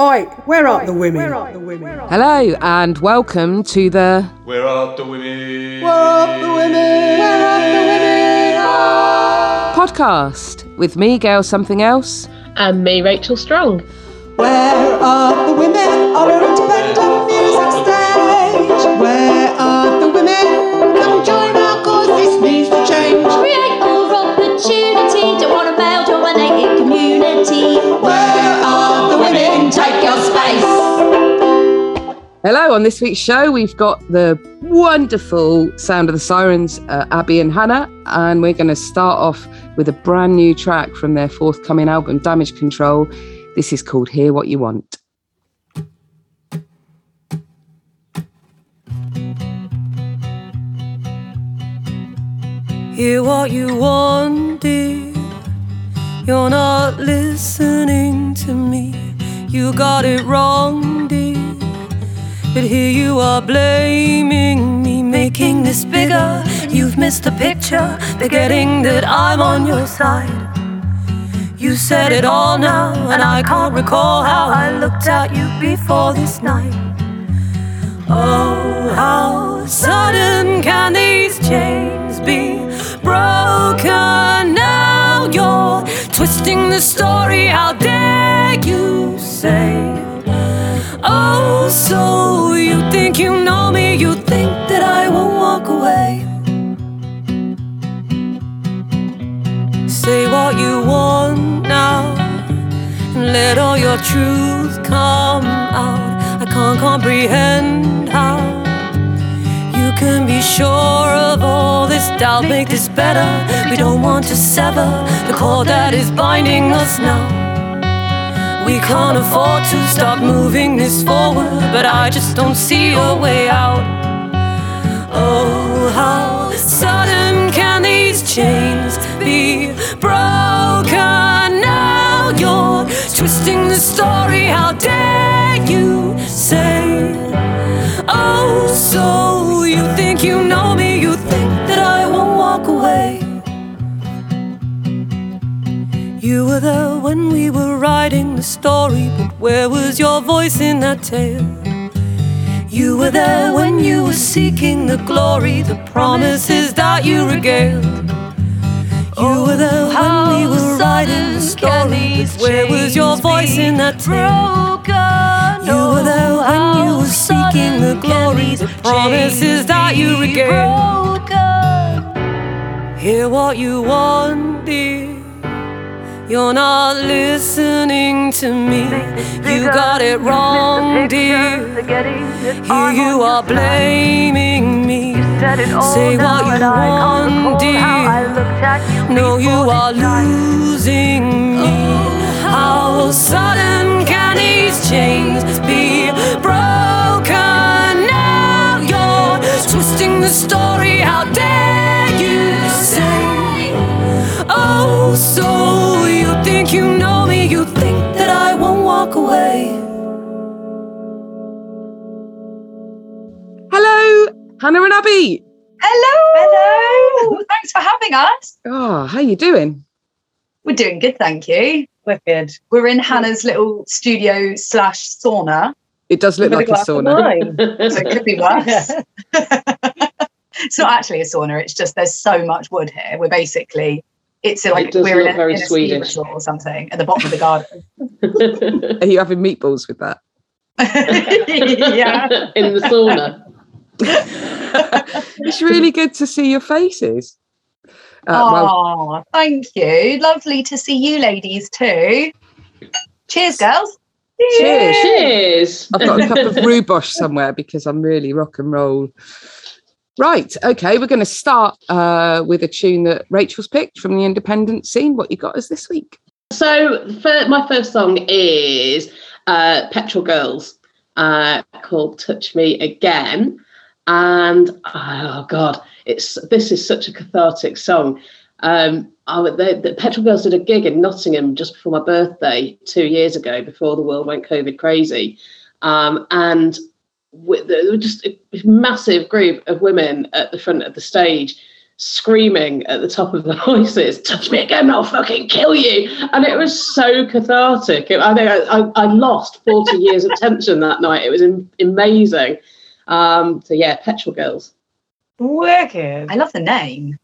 Oi, where are the women? Hello and welcome to the Where are the women? Where are the women? Where are the women? podcast with me, Gail Something Else. And me, Rachel Strong. Where are the women on our independent music Hello, on this week's show, we've got the wonderful Sound of the Sirens, uh, Abbe and Hannah, and we're going to start off with a brand new track from their forthcoming album, Damage Control. This is called Hear What You Want. Hear what you want, dear. You're not listening to me. You got it wrong, dear. But here you are blaming me, making this bigger. You've missed the picture, forgetting that I'm on your side. You said it all now, and I can't recall how I looked at you before this night. Oh, how sudden can these chains be broken now? You're twisting the story, how dare you say? Oh, so you think you know me, you think that I won't walk away. Say what you want now, and let all your truth come out. I can't comprehend how you can be sure of all this doubt. Make this better. We don't want to sever the cord that is binding us now. We can't afford to stop moving this forward, but I just don't see a way out. Oh, how sudden can these chains be broken now? You're twisting the story, how dare you say? Oh, so you think you know me, you think that I won't walk away. You were there when we were writing the story, but where was your voice in that tale? You were there when you were seeking the glory, the promises that you regaled. You were there when we were writing the story, but where was your voice in that tale? You were there when you were seeking the glory, the promises that you regaled. Hear what you want, dear. You're not listening to me. You got it wrong, dear. Here you are blaming me. Say what you want, dear. No, you are losing me. How sudden can these chains be broken now? You're twisting the story. How dare Oh, so you think you know me? You think that I won't walk away? Hello, Hannah and Abbe. Hello. Hello. Thanks for having us. Oh, how you doing? We're doing good, thank you. Wicked. We're in Hannah's little studio slash sauna, It does look like a glass of sauna. wine. so it could be worse. it's not actually a sauna. It's just there's so much wood here. We're basically it's like It we're in a, very in a ski Swedish. resort or something at the bottom of the garden. Are you having meatballs with that? yeah. In the sauna. it's really good to see your faces. Uh, well, oh, thank you. Lovely to see you ladies too. Cheers, girls. cheers. Cheers. I've got a cup of rhubarb somewhere because I'm really rock and roll. Right, okay, we're going to start uh, with a tune that Rachel's picked from the independent scene. What you got us this week? So my first song is uh, Petrol Girls uh, called "Touch Me Again," and oh god, it's this is such a cathartic song. Um, I, the, the Petrol Girls did a gig in Nottingham just before my birthday two years ago, before the world went COVID crazy, um, and with, there were just a massive group of women at the front of the stage screaming at the top of their voices, "Touch me again, I'll fucking kill you!" And it was so cathartic. It- I think I, I, I lost forty years of tension that night. It was am- amazing. Um, so yeah, Petrol Girls. Wicked. I love the name.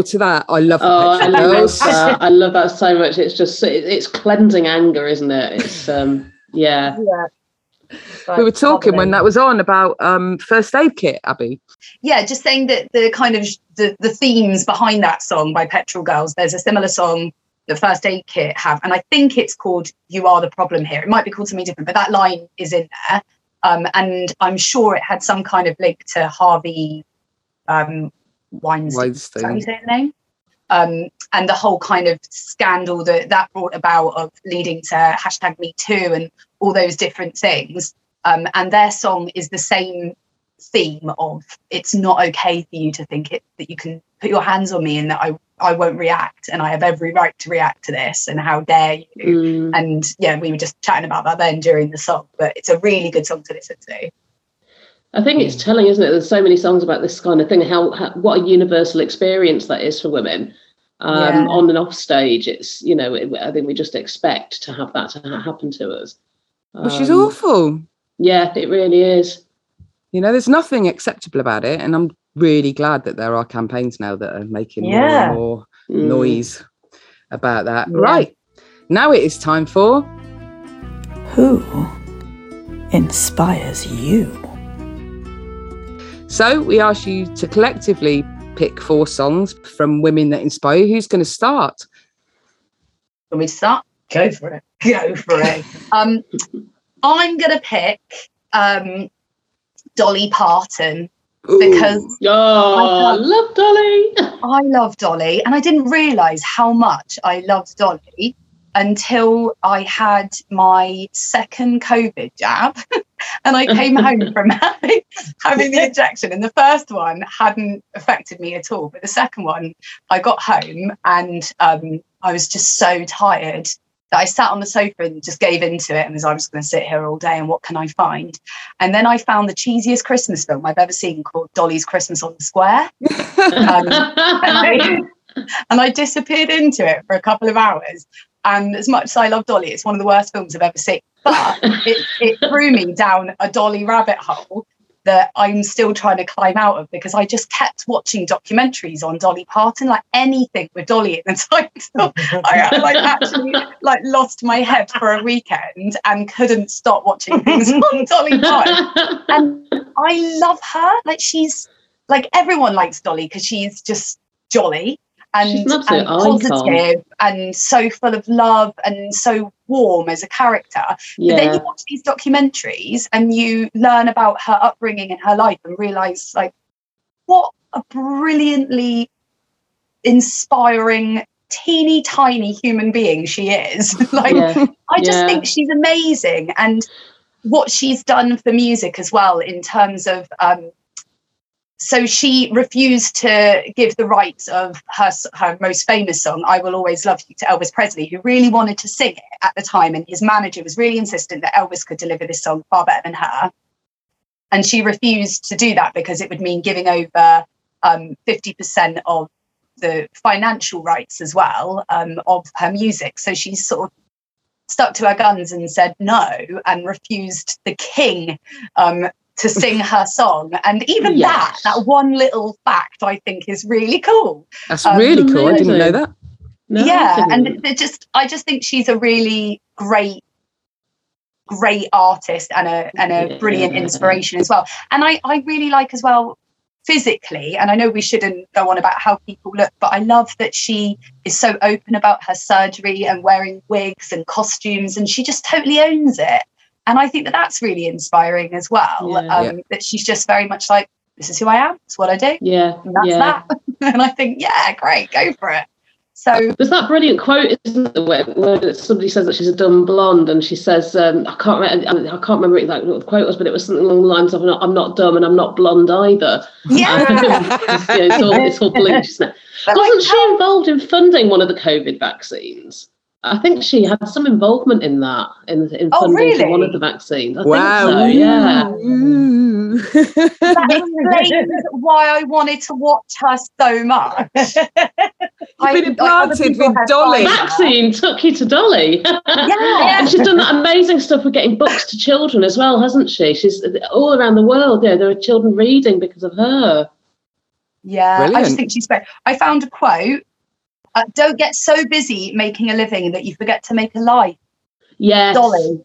Wow, to that. I love the Oh, I love Girls. that. I love that so much. It's just it, it's cleansing anger, isn't it? It's um yeah. Yeah. We were talking when that was on about um, first aid kit, Abbe. yeah, just saying that the kind of the, the themes behind that song by Petrol Girls, there's a similar song that First Aid Kit have, and I think it's called "You Are the Problem" here. It might be called something different, but that line is in there, um, and I'm sure it had some kind of link to Harvey um, Weinstein. Is that how you say his name? Um, and the whole kind of scandal that that brought about of leading to hashtag Me Too and all those different things. Um, and their song is the same theme of it's not okay for you to think it that you can put your hands on me and that I I won't react and I have every right to react to this and how dare you Mm. and yeah we were just chatting about that then during the song but it's a really good song to listen to I think it's telling, isn't it? There's so many songs about this kind of thing. How, how what a universal experience that is for women um, Yeah. on and off stage. It's you know, it, I think we just expect to have that to ha- happen to us. Which is Um, awful. Yeah, it really is. You know, there's nothing acceptable about it. And I'm really glad that there are campaigns now that are making more Yeah. and more Mm. noise about that. Yeah. Right. Now it is time for Who inspires you? So we ask you to collectively pick four songs from women that inspire you. Who's going to start? Can we start? Go for it. Go for it. um, I'm gonna pick um, Dolly Parton because Oh, I love Dolly. I love Dolly, and I didn't realise how much I loved Dolly until I had my second COVID jab, and I came home from having, having the injection. And the first one hadn't affected me at all, but the second one, I got home and um, I was just so tired that I sat on the sofa and just gave into it and was I'm just going to sit here all day and what can I find? And then I found the cheesiest Christmas film I've ever seen called Dolly's Christmas on the Square. Um, and, I, and I disappeared into it for a couple of hours. And as much as I love Dolly, it's one of the worst films I've ever seen. But it, it threw me down a Dolly rabbit hole that I'm still trying to climb out of because I just kept watching documentaries on Dolly Parton, like anything with Dolly in the title. I like actually like lost my head for a weekend and couldn't stop watching things on Dolly Parton. And I love her. Like she's like everyone likes Dolly because she's just jolly and, and icon. positive and so full of love and so warm as a character. But then you watch these documentaries and you learn about her upbringing and her life and realize like what a brilliantly inspiring teeny tiny human being she is. like Yeah. I just Yeah. think she's amazing and what she's done for music as well in terms of um so she refused to give the rights of her her most famous song "I Will Always Love You" to Elvis Presley, who really wanted to sing it at the time, and his manager was really insistent that Elvis could deliver this song far better than her. And she refused to do that because it would mean giving over um, 50% of the financial rights as well um, of her music. So she sort of stuck to her guns and said no and refused the king um, to sing her song. And even that, Yes. that one little fact, I think is really cool. That's Um, really cool. I didn't know that. No, yeah, and it- it just I just think she's a really great great artist and a and a brilliant Yeah. inspiration as well. And I I really like as well physically and I know we shouldn't go on about how people look but I love that she is so open about her surgery and wearing wigs and costumes and she just totally owns it. And I think that that's really inspiring as well. Yeah. um, Yeah. That she's just very much like this is who I am. It's what I do. yeah, And that's yeah. that. and I think yeah, great, go for it. So There's that brilliant quote, isn't there, where, where somebody says that she's a dumb blonde, and she says, um, I can't remember, I can't remember exactly what the quote was, but it was something along the lines of, "I'm not, I'm not dumb and I'm not blonde either." yeah. it's, yeah, it's all it's all bleach, isn't it? Like, Wasn't she involved in funding one of the COVID vaccines? I think she had some involvement in that, in, in Oh, funding really? one of the vaccines. I Wow. think so, yeah. Ooh. that explains why I wanted to watch her so much. You've been implanted with Dolly. Vaccine took you to Dolly. Yeah. and she's done that amazing stuff with getting books to children as well, hasn't she? She's all around the world. Yeah, there are children reading because of her. Yeah, I just think she's great. I found a quote. Uh, don't get so busy making a living that you forget to make a life. Yes. Dolly,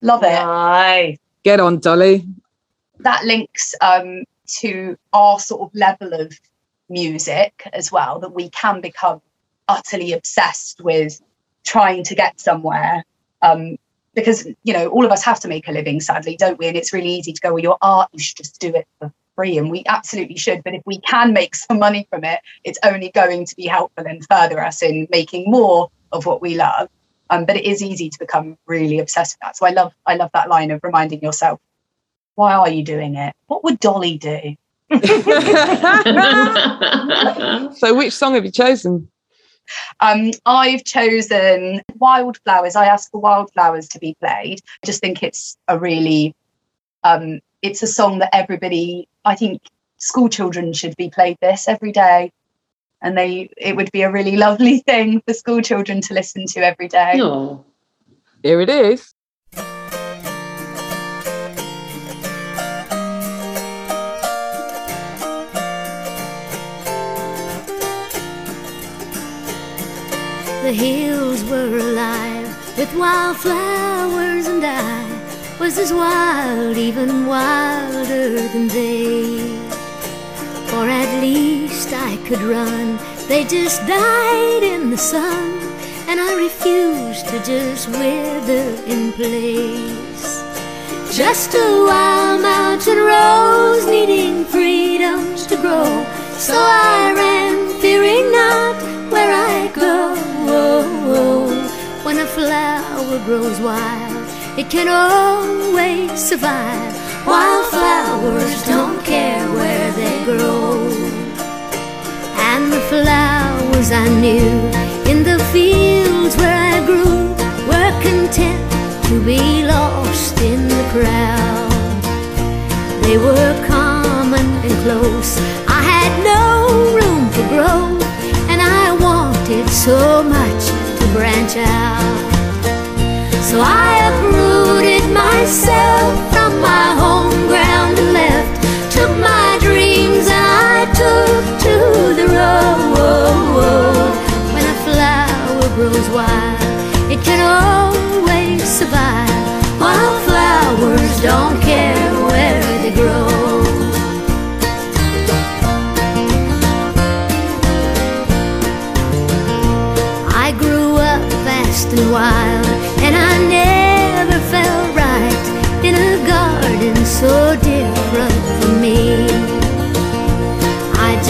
love it. Nice. Get on, Dolly. that links um, to our sort of level of music as well that we can become utterly obsessed with trying to get somewhere um, because you know all of us have to make a living sadly don't we and it's really easy to go well your art you should just do it for free and we absolutely should but if we can make some money from it it's only going to be helpful and further us in making more of what we love um, but it is easy to become really obsessed with that so i love i love that line of reminding yourself why are you doing it? What would Dolly do? so, which song have you chosen? Um, I've chosen Wildflowers. I asked for Wildflowers to be played. I just think it's a really, um, it's a song that everybody, I think school children should be played this every day. And they, it would be a really lovely thing for school children to listen to every day. No. Here it is. The hills were alive with wildflowers, and I was as wild, even wilder than they. For at least I could run, they just died in the sun, and I refused to just wither in place. Just a wild mountain rose needing freedom to grow. So I ran, fearing not where I go. When a flower grows wild, it can always survive. Wildflowers don't care where they grow. And the flowers I knew in the fields where I grew were content to be lost in the crowd. They were common and close. I had no room to grow, and I wanted so much to branch out. So I myself from my home ground and left. Took my dreams and I took to the road. When a flower grows wild, it can always survive. Wildflowers don't care where they grow. I grew up fast and wild,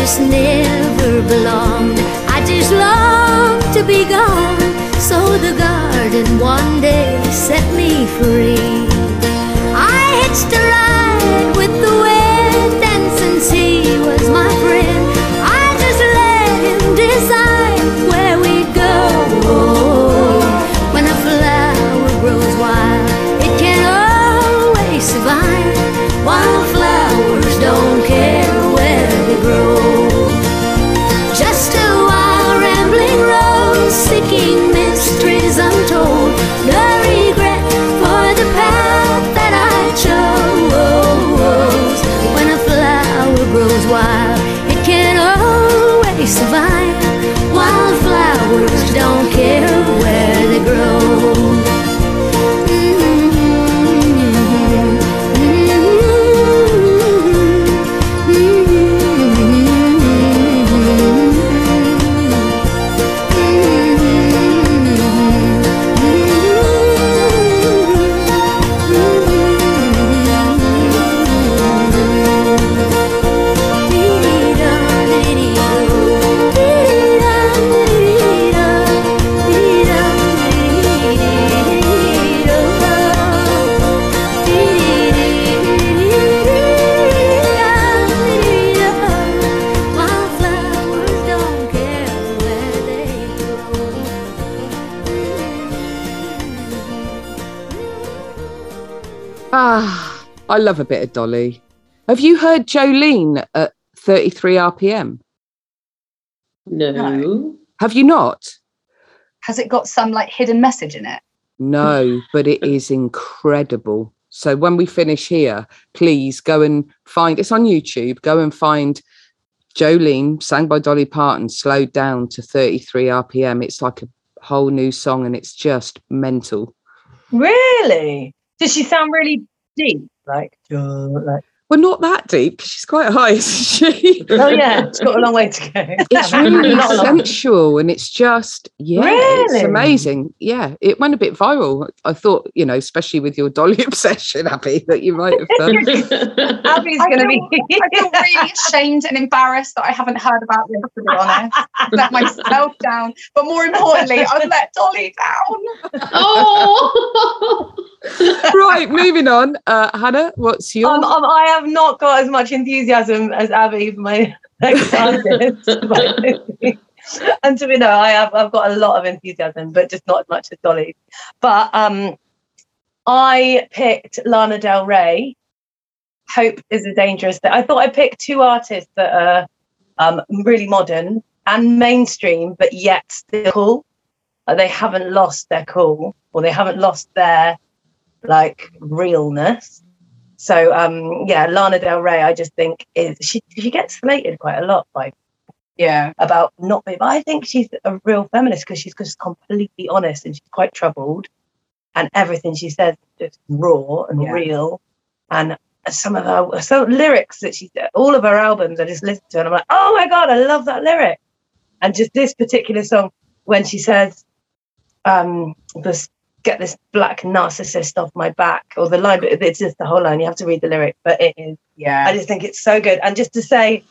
just never belonged, I just longed to be gone. So the garden one day set me free. I hitched a ride with the wind, and since he was my friend, I just let him decide where we go. I love a bit of Dolly. Have you heard Jolene at 33 RPM? No. Have you not? Has it got some like hidden message in it? No, but it is incredible. So when we finish here, please go and find it's on YouTube. Go and find Jolene, sang by Dolly Parton, slowed down to 33 RPM. It's like a whole new song and it's just mental. Really? Does she sound really deep? Like, uh, like Well, not that deep because she's quite high, isn't she? oh yeah, it's got a long way to go. It's really sensual and it's just, yeah, it's amazing. Yeah, it went a bit viral. I thought, you know, especially with your Dolly obsession, Abbe, that you might have done. Abbe's I gonna feel, be. I feel really ashamed and embarrassed that I haven't heard about this, to be honest. I've let myself down. But more importantly, I've let Dolly down. oh. right, moving on. Uh, Hannah, what's your. Um, um, I have not got as much enthusiasm as Abbe for my next artist. and to be no, I have I've got a lot of enthusiasm, but just not as much as Dolly. But um, I picked Lana Del Rey. Hope is a dangerous thing. I thought I picked two artists that are um, really modern and mainstream, but yet still cool. Uh, they haven't lost their cool, or they haven't lost their like realness. So um yeah, Lana Del Rey, I just think is she she gets slated quite a lot by Yeah. about not being, but I think she's a real feminist because she's just completely honest and she's quite troubled, and everything she says is just raw and Yeah. real, and some of her so lyrics that she all of her albums I just listen to and I'm like, oh my god, I love that lyric, and just this particular song when she says, um, this get this black narcissist off my back or the line, but it's just the whole line. You have to read the lyric, but it is. Yeah. I just think it's so good. And just to say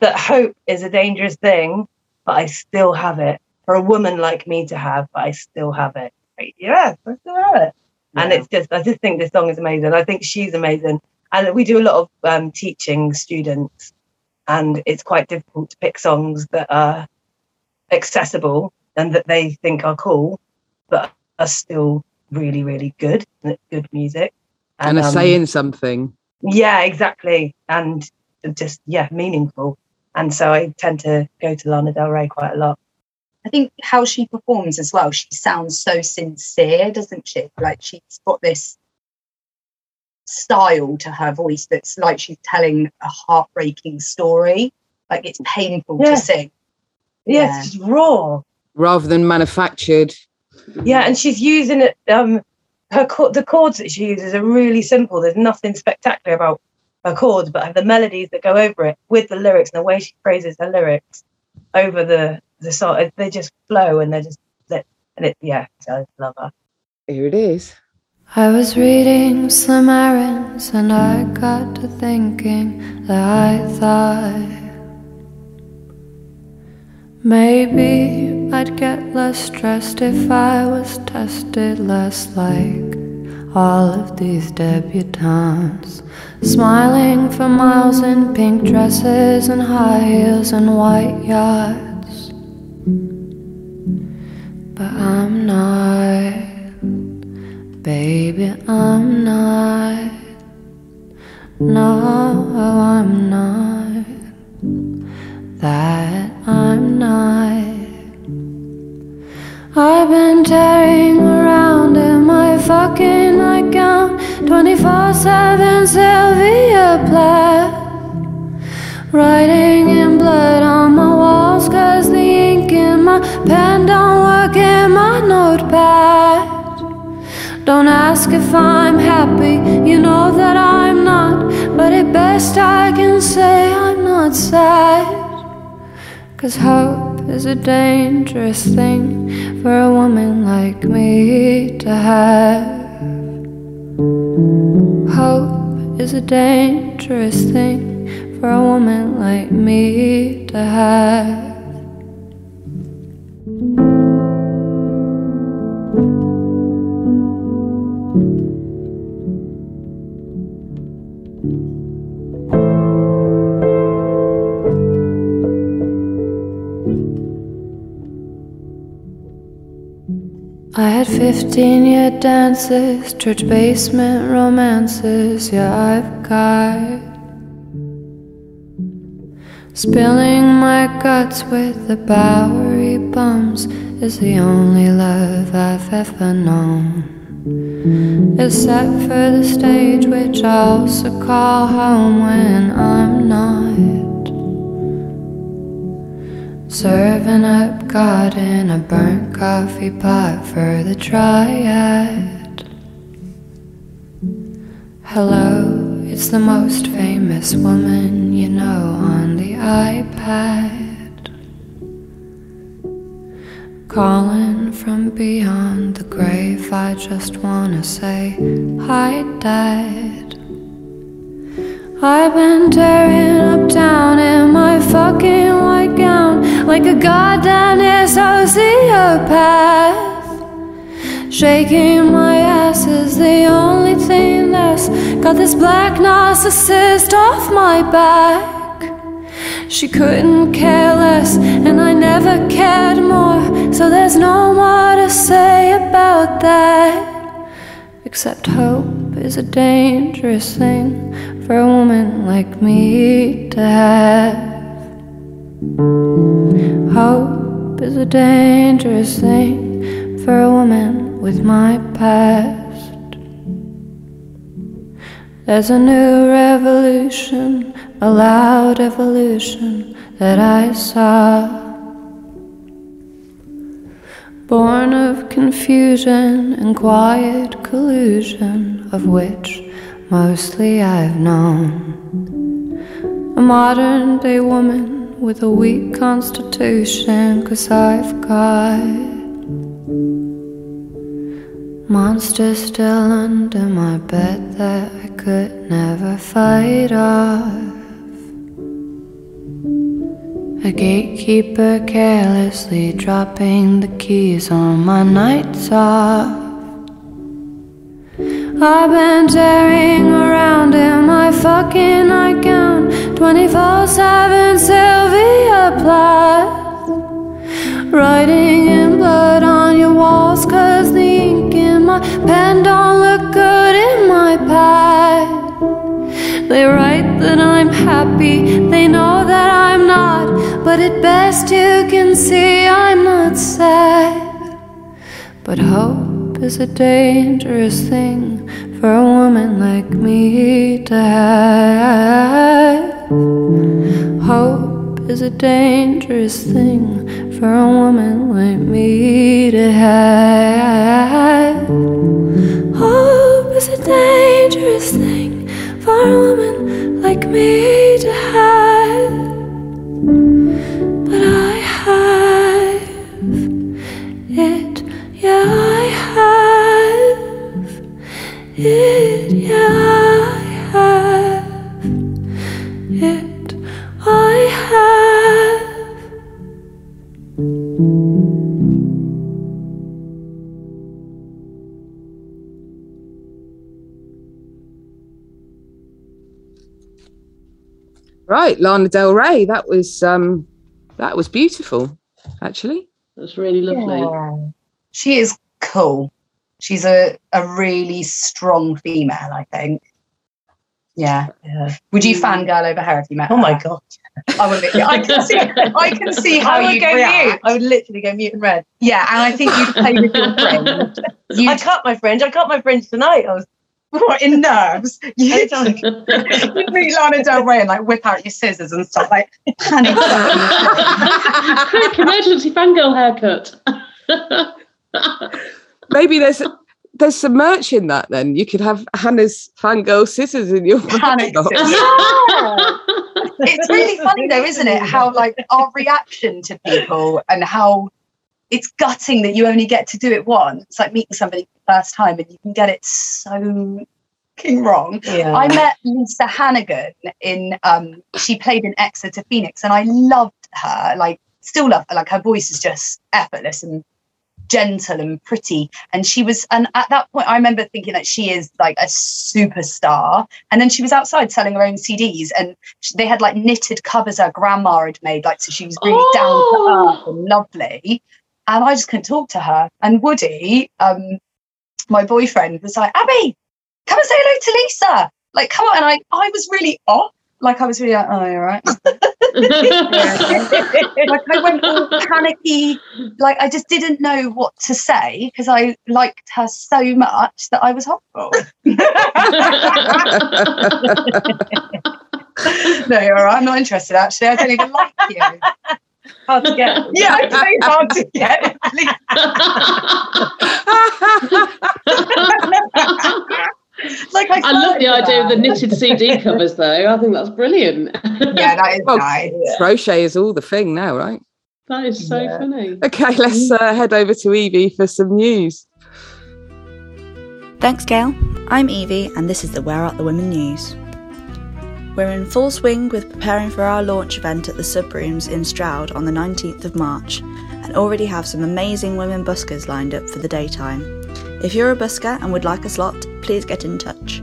that hope is a dangerous thing, but I still have it for a woman like me to have, but I still have it. Like, Yes, I still have it. And it's just, I just think this song is amazing. I think she's amazing. And we do a lot of um, teaching students, and it's quite difficult to pick songs that are accessible and that they think are cool, but are still really, really good good music. And are um, saying something. yeah, exactly. And just, yeah, meaningful. And so I tend to go to Lana Del Rey quite a lot. I think how she performs as well, she sounds so sincere, doesn't she? Like she's got this style to her voice that's like she's telling a heartbreaking story. Like it's painful Yeah. to sing. Yeah, Yeah. it's raw. rather than manufactured. Yeah, and she's using it. Um, her chord, the chords that she uses are really simple. There's nothing spectacular about her chords, but the melodies that go over it with the lyrics and the way she phrases her lyrics over the the song, they just flow and they're just they- and it. Yeah, so I love her. Here it is. I was reading some errands and I got to thinking that I thought maybe I'd get less stressed if I was tested less like all of these debutantes. Smiling for miles in pink dresses and high heels and white yachts. But I'm not. Baby, I'm not. No, I'm not. That I'm not. I've been tearing around in my fucking nightgown 24 7 Sylvia Plath. Writing in blood on my walls, cause the ink in my pen don't work in my notepad. Don't ask if I'm happy, you know that I'm not. But at best, I can say I'm not sad. Cause hope is a dangerous thing for a woman like me to have. Hope is a dangerous thing for a woman like me to have. 15 year dances, church basement romances, yeah, I've got. Spilling my guts with the Bowery bums is the only love I've ever known. Except for the stage, which I also call home when I'm not. Serving up God in a burnt coffee pot for the triad. Hello, it's the most famous woman you know on the iPad. Calling from beyond the grave, I just wanna say, Hi, Dad. I've been tearing up down in my fucking white gown like a goddamn sociopath. Shaking my ass is the only thing that's got this black narcissist off my back. She couldn't care less, and I never cared more, so there's no more to say about that. Except hope is a dangerous thing for a woman like me to have. Hope is a dangerous thing for a woman with my past. There's a new revolution, a loud evolution that I saw. Born of confusion and quiet collusion, of which mostly I've known. A modern day woman with a weak constitution, cause I've got monsters still under my bed that I could never fight off. A gatekeeper carelessly dropping the keys on my nights off. I've been tearing around in my fucking nightgown 24 7 Sylvia Plath. Writing in blood on your walls, cause the ink in my pen don't look good in my pad. They write that I'm happy, they know that I'm not, but at best you can see I'm not sad. But hope is a dangerous thing for a woman like me to have. Hope is a dangerous thing for a woman like me to have. Hope is a dangerous thing for a woman like me to have. But I it, yeah, I have it, I have. Right, Lana Del Rey. That was um, that was beautiful, actually. That's really lovely. Yeah. She is cool. She's a, a really strong female, I think. Yeah. Yeah. Would you fangirl over her if you met Oh her? my god. I would. I can see. I can see how you'd go react. mute. I would literally go mute and red. Yeah, and I think you'd play with your friend. I You'd cut my fringe. I cut my fringe tonight. I was what, in nerves. You'd, Anytime. you'd meet Lana Del Rey and like whip out your scissors and stuff like panic. Quick emergency fangirl haircut. Maybe there's there's some merch in that. Then you could have Hannah's fangirl scissors in your Panic box. it's really funny though, isn't it? How like our reaction to people and how it's gutting that you only get to do it once. It's like meeting somebody for the first time and you can get it so fucking wrong. Yeah. I met Lisa Hannigan in um she played in Exeter to Phoenix and I loved her, like still love her. Like her voice is just effortless and gentle and pretty. And she was and at that point I remember thinking that she is like a superstar. And then she was outside selling her own CDs and sh- they had like knitted covers her grandma had made, like so she was really down to earth and lovely. And I just couldn't talk to her. And Woody, um, my boyfriend, was like, Abbe, come and say hello to Lisa. Like, come on. And I, I was really off. Like, I was really like, oh, you're right. like, I went all panicky. Like, I just didn't know what to say because I liked her so much that I was hopeful. no, you're all right. I'm not interested, actually. I don't even like you. Hard to get. Yeah, I it's hard to get. like, I, I love the flirted idea of the knitted CD covers, though. I think that's brilliant. Yeah, that is Well, nice. Crochet is all the thing now, right? that is so Yeah. funny. Okay, let's uh, head over to Evie for some news. Thanks, Gail. I'm Evie, and this is the Where Art the Women news. We're in full swing with preparing for our launch event at the Subrooms in Stroud on the 19th of March, and already have some amazing women buskers lined up for the daytime. If you're a busker and would like a slot, please get in touch.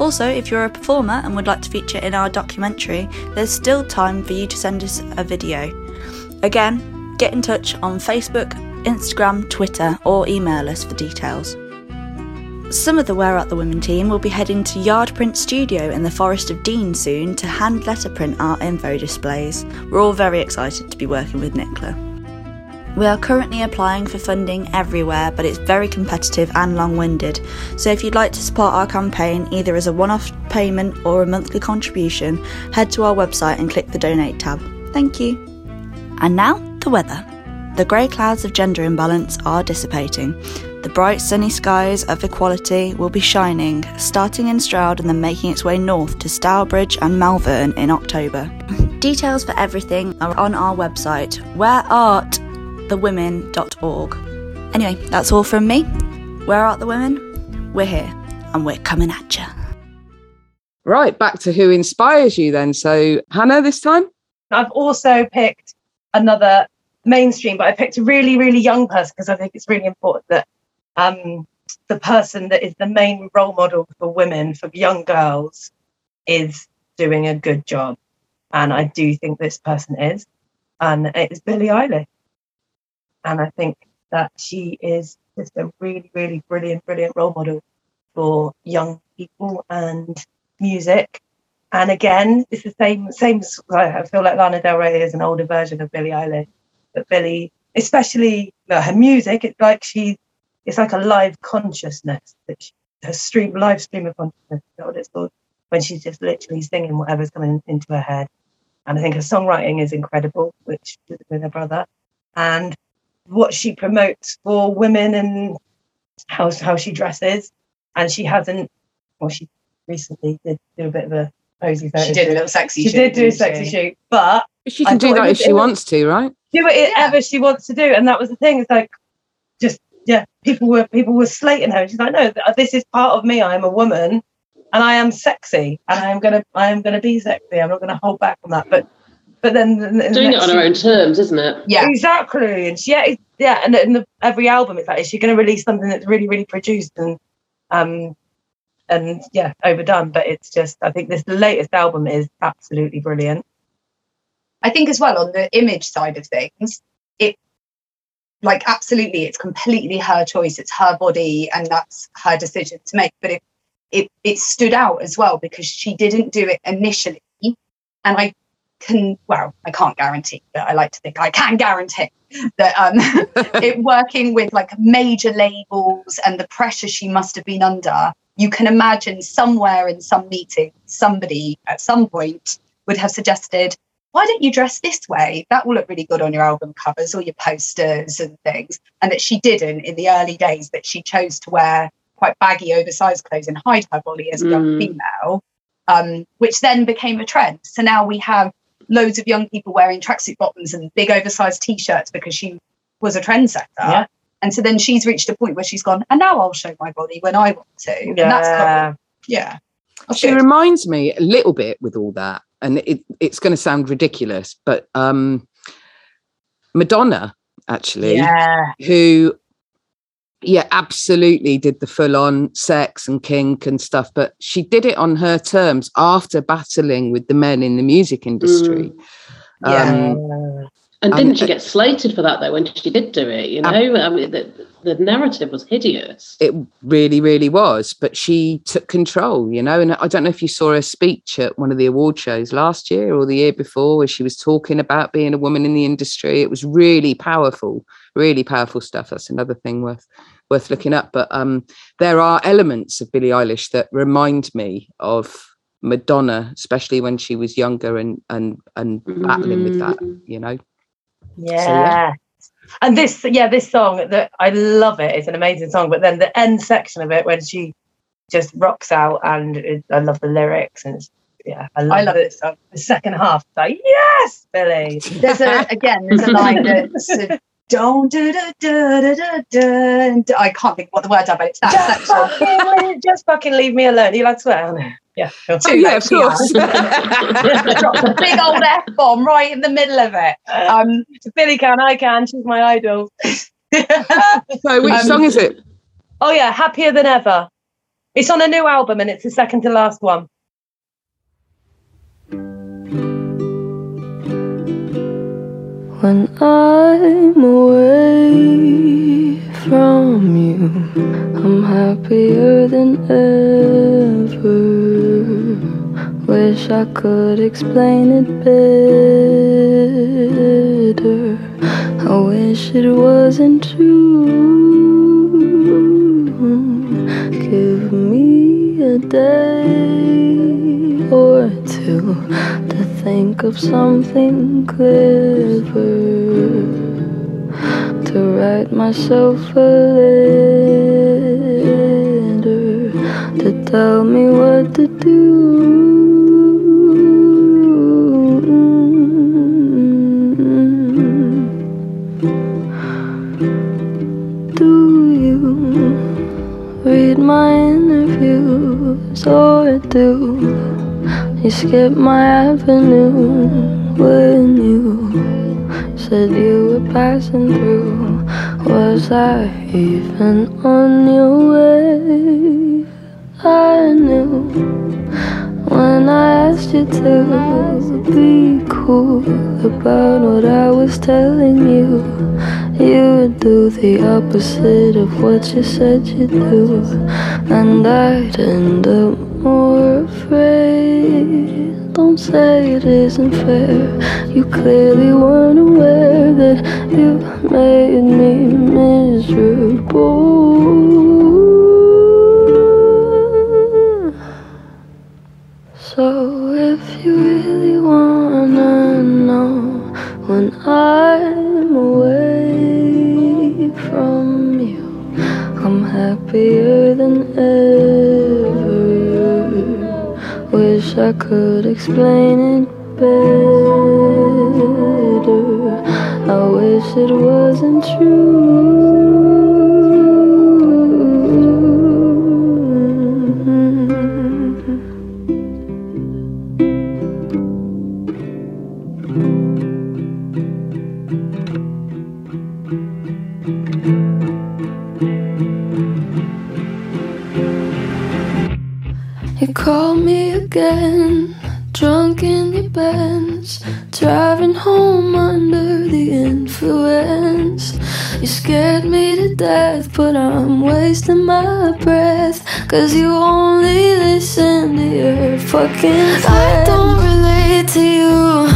Also, if you're a performer and would like to feature in our documentary, there's still time for you to send us a video. Again, get in touch on Facebook, Instagram, Twitter, or email us for details. Some of the Where Art the Women team will be heading to Yard Print Studio in the Forest of Dean soon to hand letterprint our info displays. We're all very excited to be working with Nicola. We are currently applying for funding everywhere, but it's very competitive and long winded. So if you'd like to support our campaign either as a one off payment or a monthly contribution, head to our website and click the donate tab. Thank you. And now, the weather. The grey clouds of gender imbalance are dissipating. The bright sunny skies of equality will be shining, starting in Stroud and then making its way north to Stourbridge and Malvern in October. Details for everything are on our website, whereartthewomen.org. Anyway, that's all from me. Where Are the Women? We're here and we're coming at you. Right, back to who inspires you then. So, Hannah, this time? I've also picked another mainstream, but I picked a really, really young person because I think it's really important that um, the person that is the main role model for women, for young girls, is doing a good job. And I do think this person is. And it is Billie Eilish. And I think that she is just a really, really brilliant, brilliant role model for young people and music. And again, it's the same, same. I feel like Lana Del Rey is an older version of Billie Eilish, but Billie, especially her music, it's like she, it's like a live consciousness that she, her stream, live stream of consciousness. Is what it's called? When she's just literally singing whatever's coming into her head. And I think her songwriting is incredible, which with her brother, and what she promotes for women and how how she dresses. And she hasn't, well, she recently did do a bit of a posy photo. She did a little sexy shoot. She shoot, did do a sexy she? shoot, but She I can do that if she wants to, right? do whatever she wants to do, and that was the thing. It's like just yeah, people were people were slating her. She's like, no, this is part of me. I am a woman, and I am sexy, and I am gonna I am gonna be sexy. I'm not gonna hold back on that. But but then the- the Doing it on her own terms, isn't it? Yeah. exactly. And she, yeah, yeah, and in the, every album, it's like, is she going to release something that's really, really produced and, um, and yeah, overdone? But it's just, I think this latest album is absolutely brilliant. I think as well on the image side of things, it like absolutely it's completely her choice. It's her body and that's her decision to make. But it it it stood out as well because she didn't do it initially. And I can well, I can't guarantee, but I like to think I can guarantee that um it working with like major labels and the pressure she must have been under, you can imagine somewhere in some meeting, somebody at some point would have suggested, why don't you dress this way? That will look really good on your album covers or your posters and things. And that she didn't in the early days, that she chose to wear quite baggy, oversized clothes and hide her body as a young Mm. female, um, which then became a trend. So now we have loads of young people wearing tracksuit bottoms and big oversized t-shirts because she was a trendsetter. Yeah. And so then she's reached a point where she's gone, and now I'll show my body when I want to. And that's Yeah. cool. Yeah. That's She good. reminds me a little bit with all that, and it, it's going to sound ridiculous, but um, Madonna actually, Yeah. who, yeah, absolutely did the full on sex and kink and stuff, but she did it on her terms after battling with the men in the music industry. Yeah. Um, And didn't she uh, get slated for that though when she did do it? You know, I mean, the, the narrative was hideous. it really, really was, but she took control, you know. And I don't know if you saw her speech at one of the award shows last year or the year before, where she was talking about being a woman in the industry. It was really powerful, really powerful stuff. That's another thing worth worth looking up. But um, there are elements of Billie Eilish that remind me of Madonna, especially when she was younger and and and battling with that, Mm. you know. Yeah. yeah. And this, yeah, this song that I love it. It's an amazing song. But then the end section of it when she just rocks out, and it, I love the lyrics. And it's, yeah, I love, I love it. this song. The second half, like yes, Billie. There's a again, there's a line that's uh, don't do da da da da da. and I can't think what the words are, but it's that Just section. fucking, leave- just fucking leave me alone. You like swear? No. Yeah. sure. Too Oh, yeah, of course. has. Drops a big old F bomb right in the middle of it. Um, Billie can, I can. She's my idol. So, which Um, song is it? Oh yeah, happier than ever. It's on a new album and it's the second to last one. When I'm away from you, I'm happier than ever. Wish I could explain it better. I wish it wasn't true. Give me a day think of something clever to write myself a letter to tell me what to do. read my interviews or do you skipped my avenue when you said you were passing through. Was I even on your way? I knew when I asked you to be cool about what I was telling you. You would do the opposite of what you said you'd do, and I'd end up more afraid. Don't say it isn't fair. You clearly weren't aware that you made me miserable. So if you really wanna know when I'm away from you, I'm happier than I could explain it better. I wish it wasn't true. Again, drunk in your Benz, driving home under the influence. You scared me to death, but I'm wasting my breath. Cause you only listen to your fucking friends. I don't relate to you.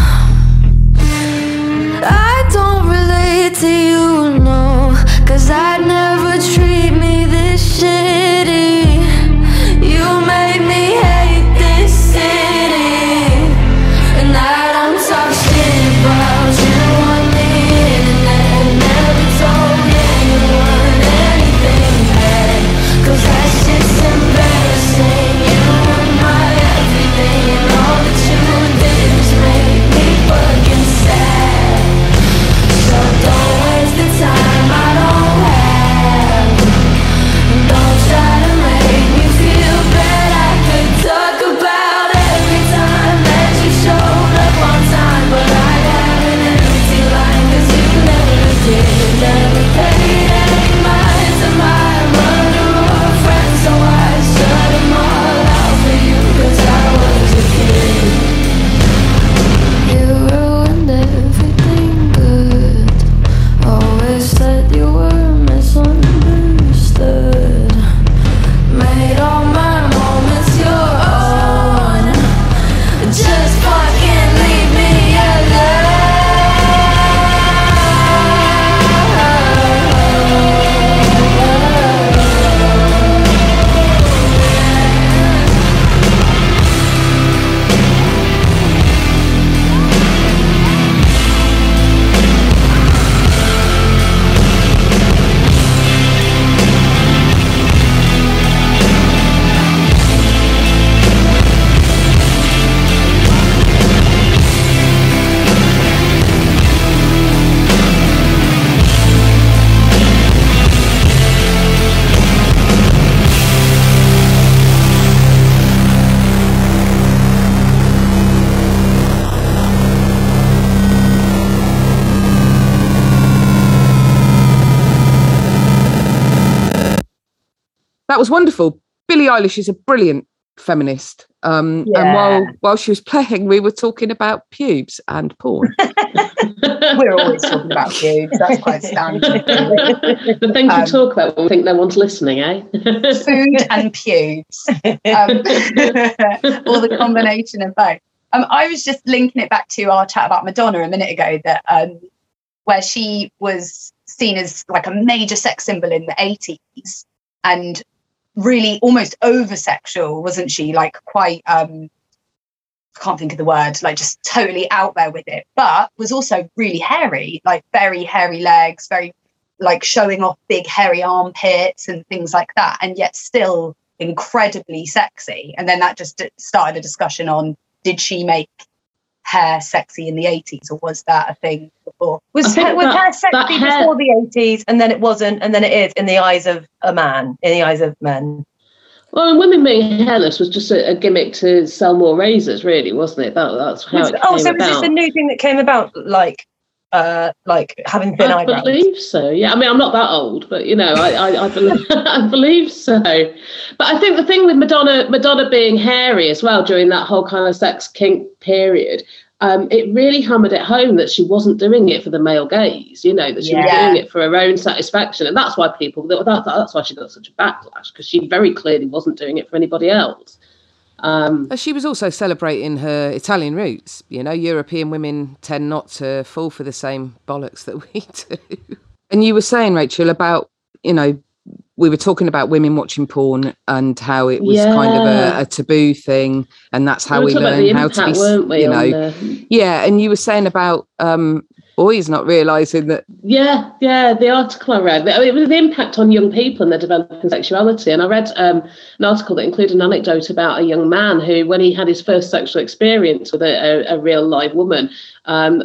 Was wonderful. Billie Eilish is a brilliant feminist. Um, And while while she was playing, we were talking about pubes and porn. We're always talking about pubes. That's quite standard. the things Um, we talk about when we think no one's listening, eh? Food and pubes, um, or the combination of both. Um, I was just linking it back to our chat about Madonna a minute ago, that um, where she was seen as like a major sex symbol in the 80s and really almost over sexual, wasn't she? Like quite um can't think of the word, like just totally out there with it, but was also really hairy, like very hairy legs, very like showing off big hairy armpits and things like that, and yet still incredibly sexy. And then that just started a discussion on did she make hair sexy in the 80s or was that a thing before? Was, I hair- was that- hair sexy hair- before the 80s and then it wasn't and then it is in the eyes of a man, in the eyes of men? Well, women being hairless was just a, a gimmick to sell more razors, really, wasn't it? That, that's how it oh, came so was this a new thing that came about, like, uh, like having thin I eyebrows? believe so. Yeah, I mean, I'm not that old, but you know, I I, I, believe, I believe so. But I think the thing with Madonna, Madonna being hairy as well during that whole kind of sex kink period, um, it really hammered it home that she wasn't doing it for the male gaze. You know, that she was doing it for her own satisfaction, and that's why people that that's why she got such a backlash because she very clearly wasn't doing it for anybody else. Um, Uh, She was also celebrating her Italian roots. You know, European women tend not to fall for the same bollocks that we do. And you were saying, Rachel, about, you know, we were talking about women watching porn and how it was kind of a, a taboo thing. And that's how we we were talking about learn how to be, impact, weren't we? you know, the, yeah. And you were saying about um, boys not realizing that Yeah, yeah, the article I read, it was the impact on young people and their developing sexuality. And I read um, an article that included an anecdote about a young man who, when he had his first sexual experience with a, a, a real live woman, um,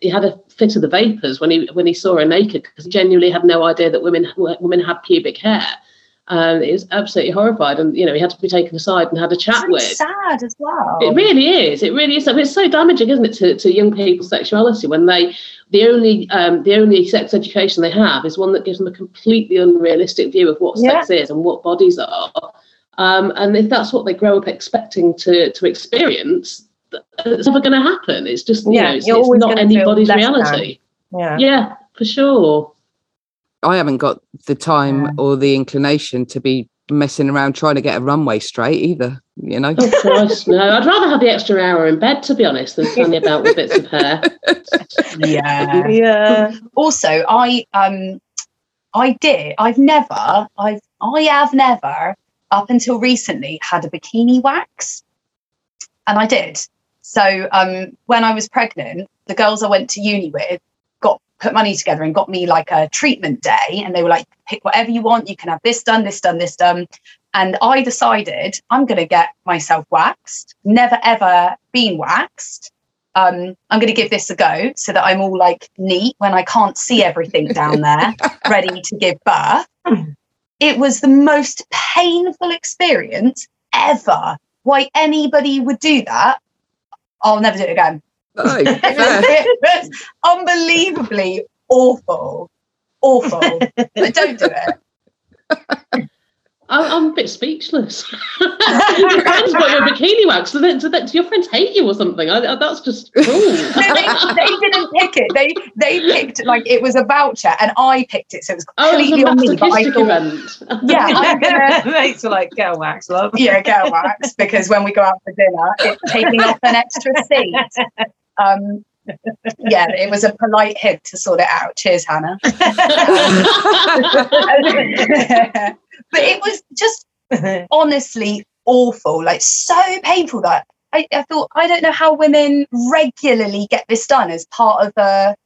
he had a fit of the vapors when he when he saw her naked because he genuinely had no idea that women women had pubic hair. Um, he was absolutely horrified, and you know he had to be taken aside and had a chat with. With. sad as well. It really is. It really is. I mean, it's so damaging, isn't it, to, to young people's sexuality when they the only um, the only sex education they have is one that gives them a completely unrealistic view of what sex is and what bodies are. Um, and if that's what they grow up expecting to to experience, it's never going to happen. It's just you Yeah, know, it's, it's not anybody's reality. Yeah. Yeah, for sure. I haven't got the time or the inclination to be messing around trying to get a runway straight either. You know, Oh Christ, no! I'd rather have the extra hour in bed, to be honest, than standing about with bits of hair. Yeah. Yeah. also i um i did i've never i've i have never up until recently had a bikini wax and i did so um when i was pregnant the girls i went to uni with got put money together and got me like a treatment day and they were like pick whatever you want you can have this done this done this done and i decided i'm going to get myself waxed never ever been waxed um, I'm going to give this a go so that I'm all like neat when I can't see everything down there, ready to give birth. It was the most painful experience ever. Why anybody would do that, I'll never do it again. No, It was, fair. it was unbelievably awful. Awful. but don't do it. I'm, I'm a bit speechless. your friends got your bikini wax. Do, they, do, they, do your friends hate you or something? I, I- that's just cruel. No, they, they didn't pick it. They they picked like it was a voucher, and I picked it, so it was oh, it completely on me. a But I thought, event. yeah, I'm gonna Mates were like, girl wax, love. yeah, girl wax because when we go out for dinner, it's taking off an extra seat. Um, yeah, it was a polite hint to sort it out. Cheers, Hannah. but it was just honestly awful, like so painful that I, I thought I don't know how women regularly get this done as part of a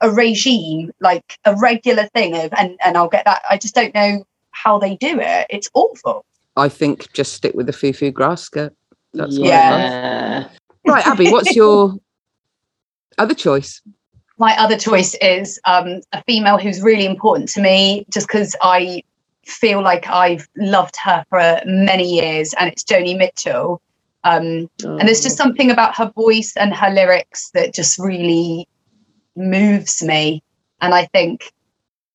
a regime, like a regular thing of and and I'll get that. I just don't know how they do it. It's awful. I think just stick with the foo-foo grass skirt. That's what yeah. love. Right, Abbe, what's your other choice? my other choice is um, a female who's really important to me just because I feel like I've loved her for many years, and it's Joni Mitchell. Um, And there's just something about her voice and her lyrics that just really moves me. And I think,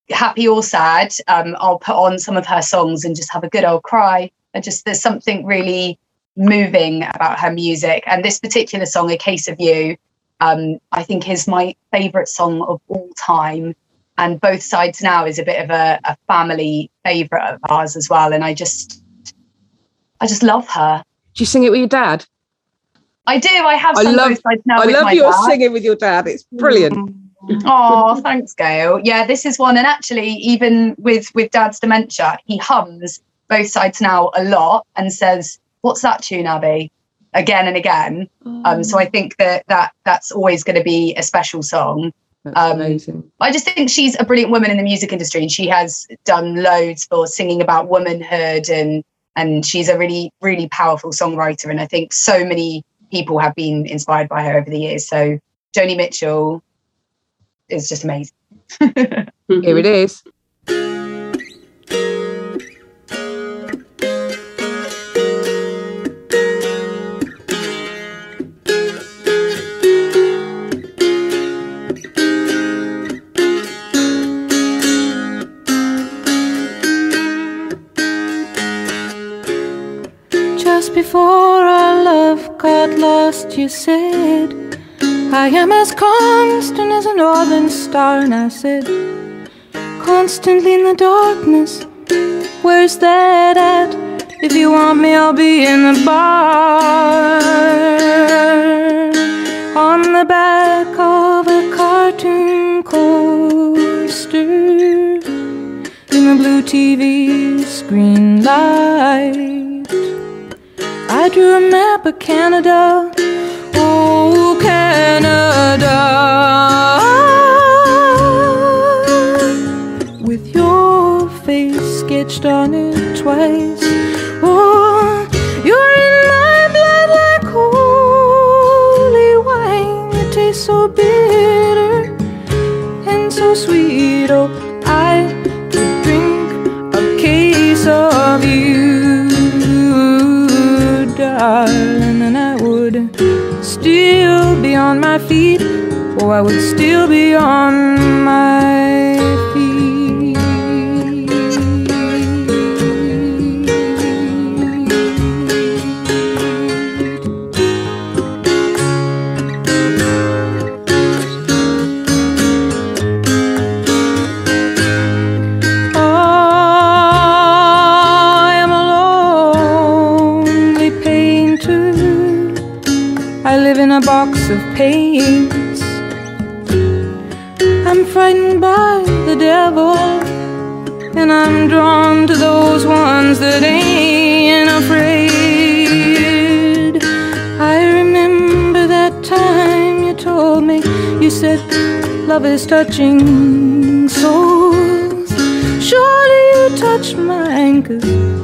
happy or sad, um, I'll put on some of her songs and just have a good old cry. And just there's something really moving about her music. And this particular song, A Case of You, um, I think is my favourite song of all time. And both sides now is a bit of a, a family favourite of ours as well. And I just, I just love her. Do you sing it with your dad? I do. I have I love- both sides now I love your dad. singing with your dad. It's brilliant. Oh, thanks, Gail. Yeah, this is one, and actually, even with with Dad's dementia, he hums both sides now a lot and says, "What's that tune, Abbe?" Again and again. Um, so I think that that that's always going to be a special song. That's Um, amazing. I just think she's a brilliant woman in the music industry, and she has done loads for singing about womanhood, and and she's a really really powerful songwriter. And I think so many people have been inspired by her over the years. So Joni Mitchell is just amazing. Here it is. Got lost, you said. I am as constant as a northern star, and I said, constantly in the darkness. Where's that at? If you want me, I'll be in the bar. On the back of a cartoon coaster. In the blue TV screen light. I drew a map of Canada. Oh, Canada. With your face sketched on it twice. Oh, you're in my blood like holy wine. It tastes so bitter and so sweet. Oh, I could drink a case of you, darling, and I would still be on my feet. Oh, I would still be on my of paints. I'm frightened by the devil, and I'm drawn to those ones that ain't afraid. I remember that time you told me, you said, love is touching souls. Surely you touched my cause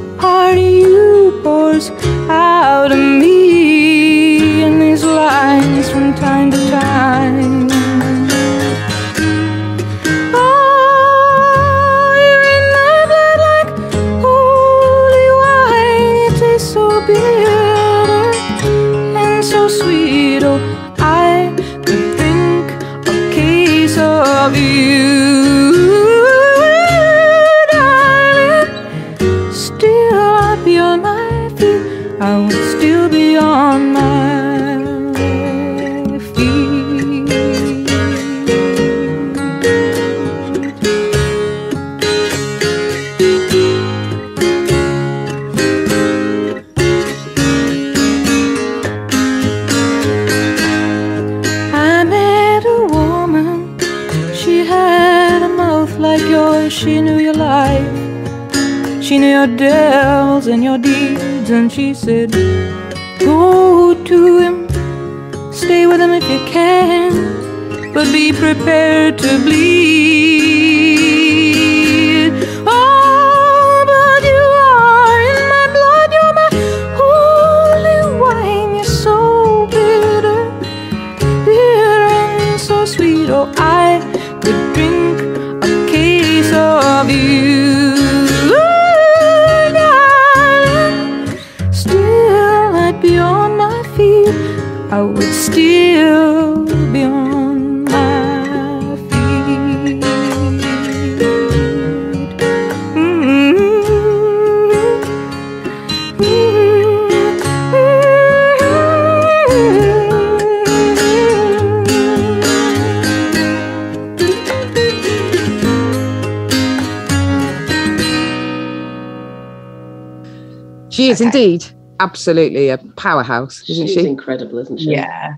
is indeed absolutely a powerhouse, isn't She's she? incredible, isn't she? Yeah.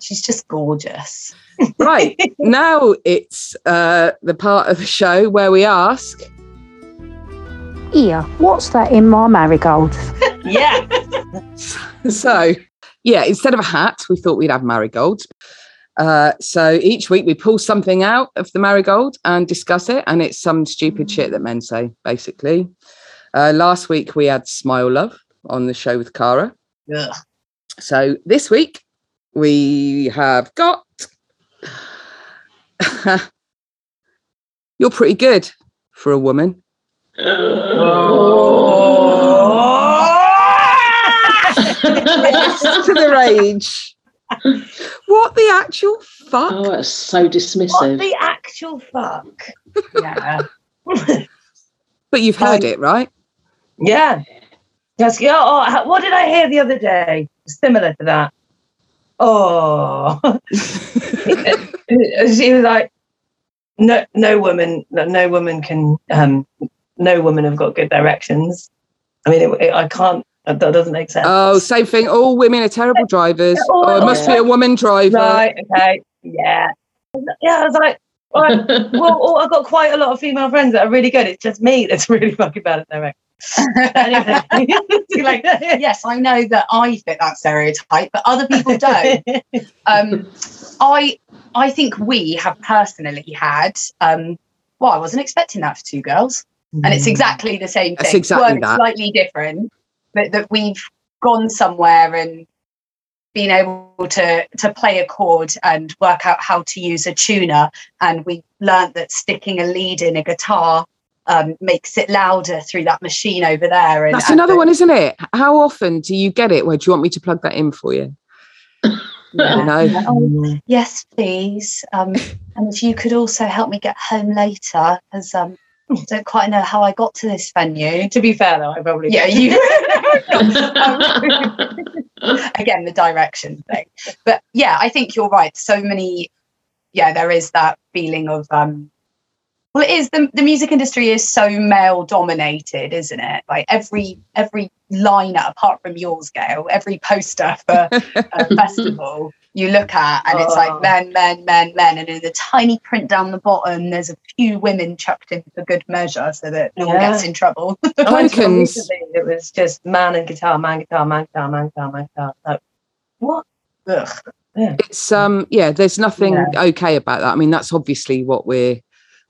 She's just gorgeous. right now it's uh, the part of the show where we ask Here, what's that in my marigold? Yeah. so yeah instead of a hat we thought we'd have marigolds uh, so each week we pull something out of the marigold and discuss it and it's some stupid shit that men say basically uh, last week we had smile love on the show with Cara. Ugh. So this week we have got You're pretty good for a woman. to the rage. What the actual fuck? Oh, that's so dismissive. What dismissive. the actual fuck? Yeah. But you've heard it, right? Yeah. Just, yeah, oh, what did I hear the other day? similar to that. Oh, she was like, no, no woman, no, woman can, um, no woman have got good directions. I mean, it, it, I can't. That doesn't make sense. Oh, same thing. All women are terrible drivers. Oh, Oh, it must be a woman driver. Right. Okay. Yeah. Yeah. I was like, right, well, oh, I've got quite a lot of female friends that are really good. It's just me that's really fucking bad at directing. Anyway, like, yes, I know that I fit that stereotype, but other people don't. um, I I think we have personally had. Um, well, I wasn't expecting that for two girls, and it's exactly the same That's thing. exactly Worded that. Slightly different, but that we've gone somewhere and been able to to play a chord and work out how to use a tuner, and we learned that sticking a lead in a guitar. Um, makes it louder through that machine over there. And, That's and another the- one, isn't it? How often do you get it? Where do you want me to plug that in for you? You know? Oh, yes, please. Um, and if you could also help me get home later, because um, I don't quite know how I got to this venue. To be fair, though, I probably Yeah, you. Again, the direction thing. But yeah, I think you're right. So many. Yeah, there is that feeling of. um well, it is the, the music industry is so male dominated, isn't it? Like every every lineup, apart from yours, Gail, every poster for a festival you look at, and it's Oh. like men, men, men, men, and in the tiny print down the bottom, there's a few women chucked in for good measure, so that no one gets in trouble. I went to one Tokens. It was just man and guitar, man guitar, man guitar, man guitar, man guitar. Like, what? Ugh. Yeah. It's um yeah, there's nothing Yeah. okay about that. I mean, that's obviously what we're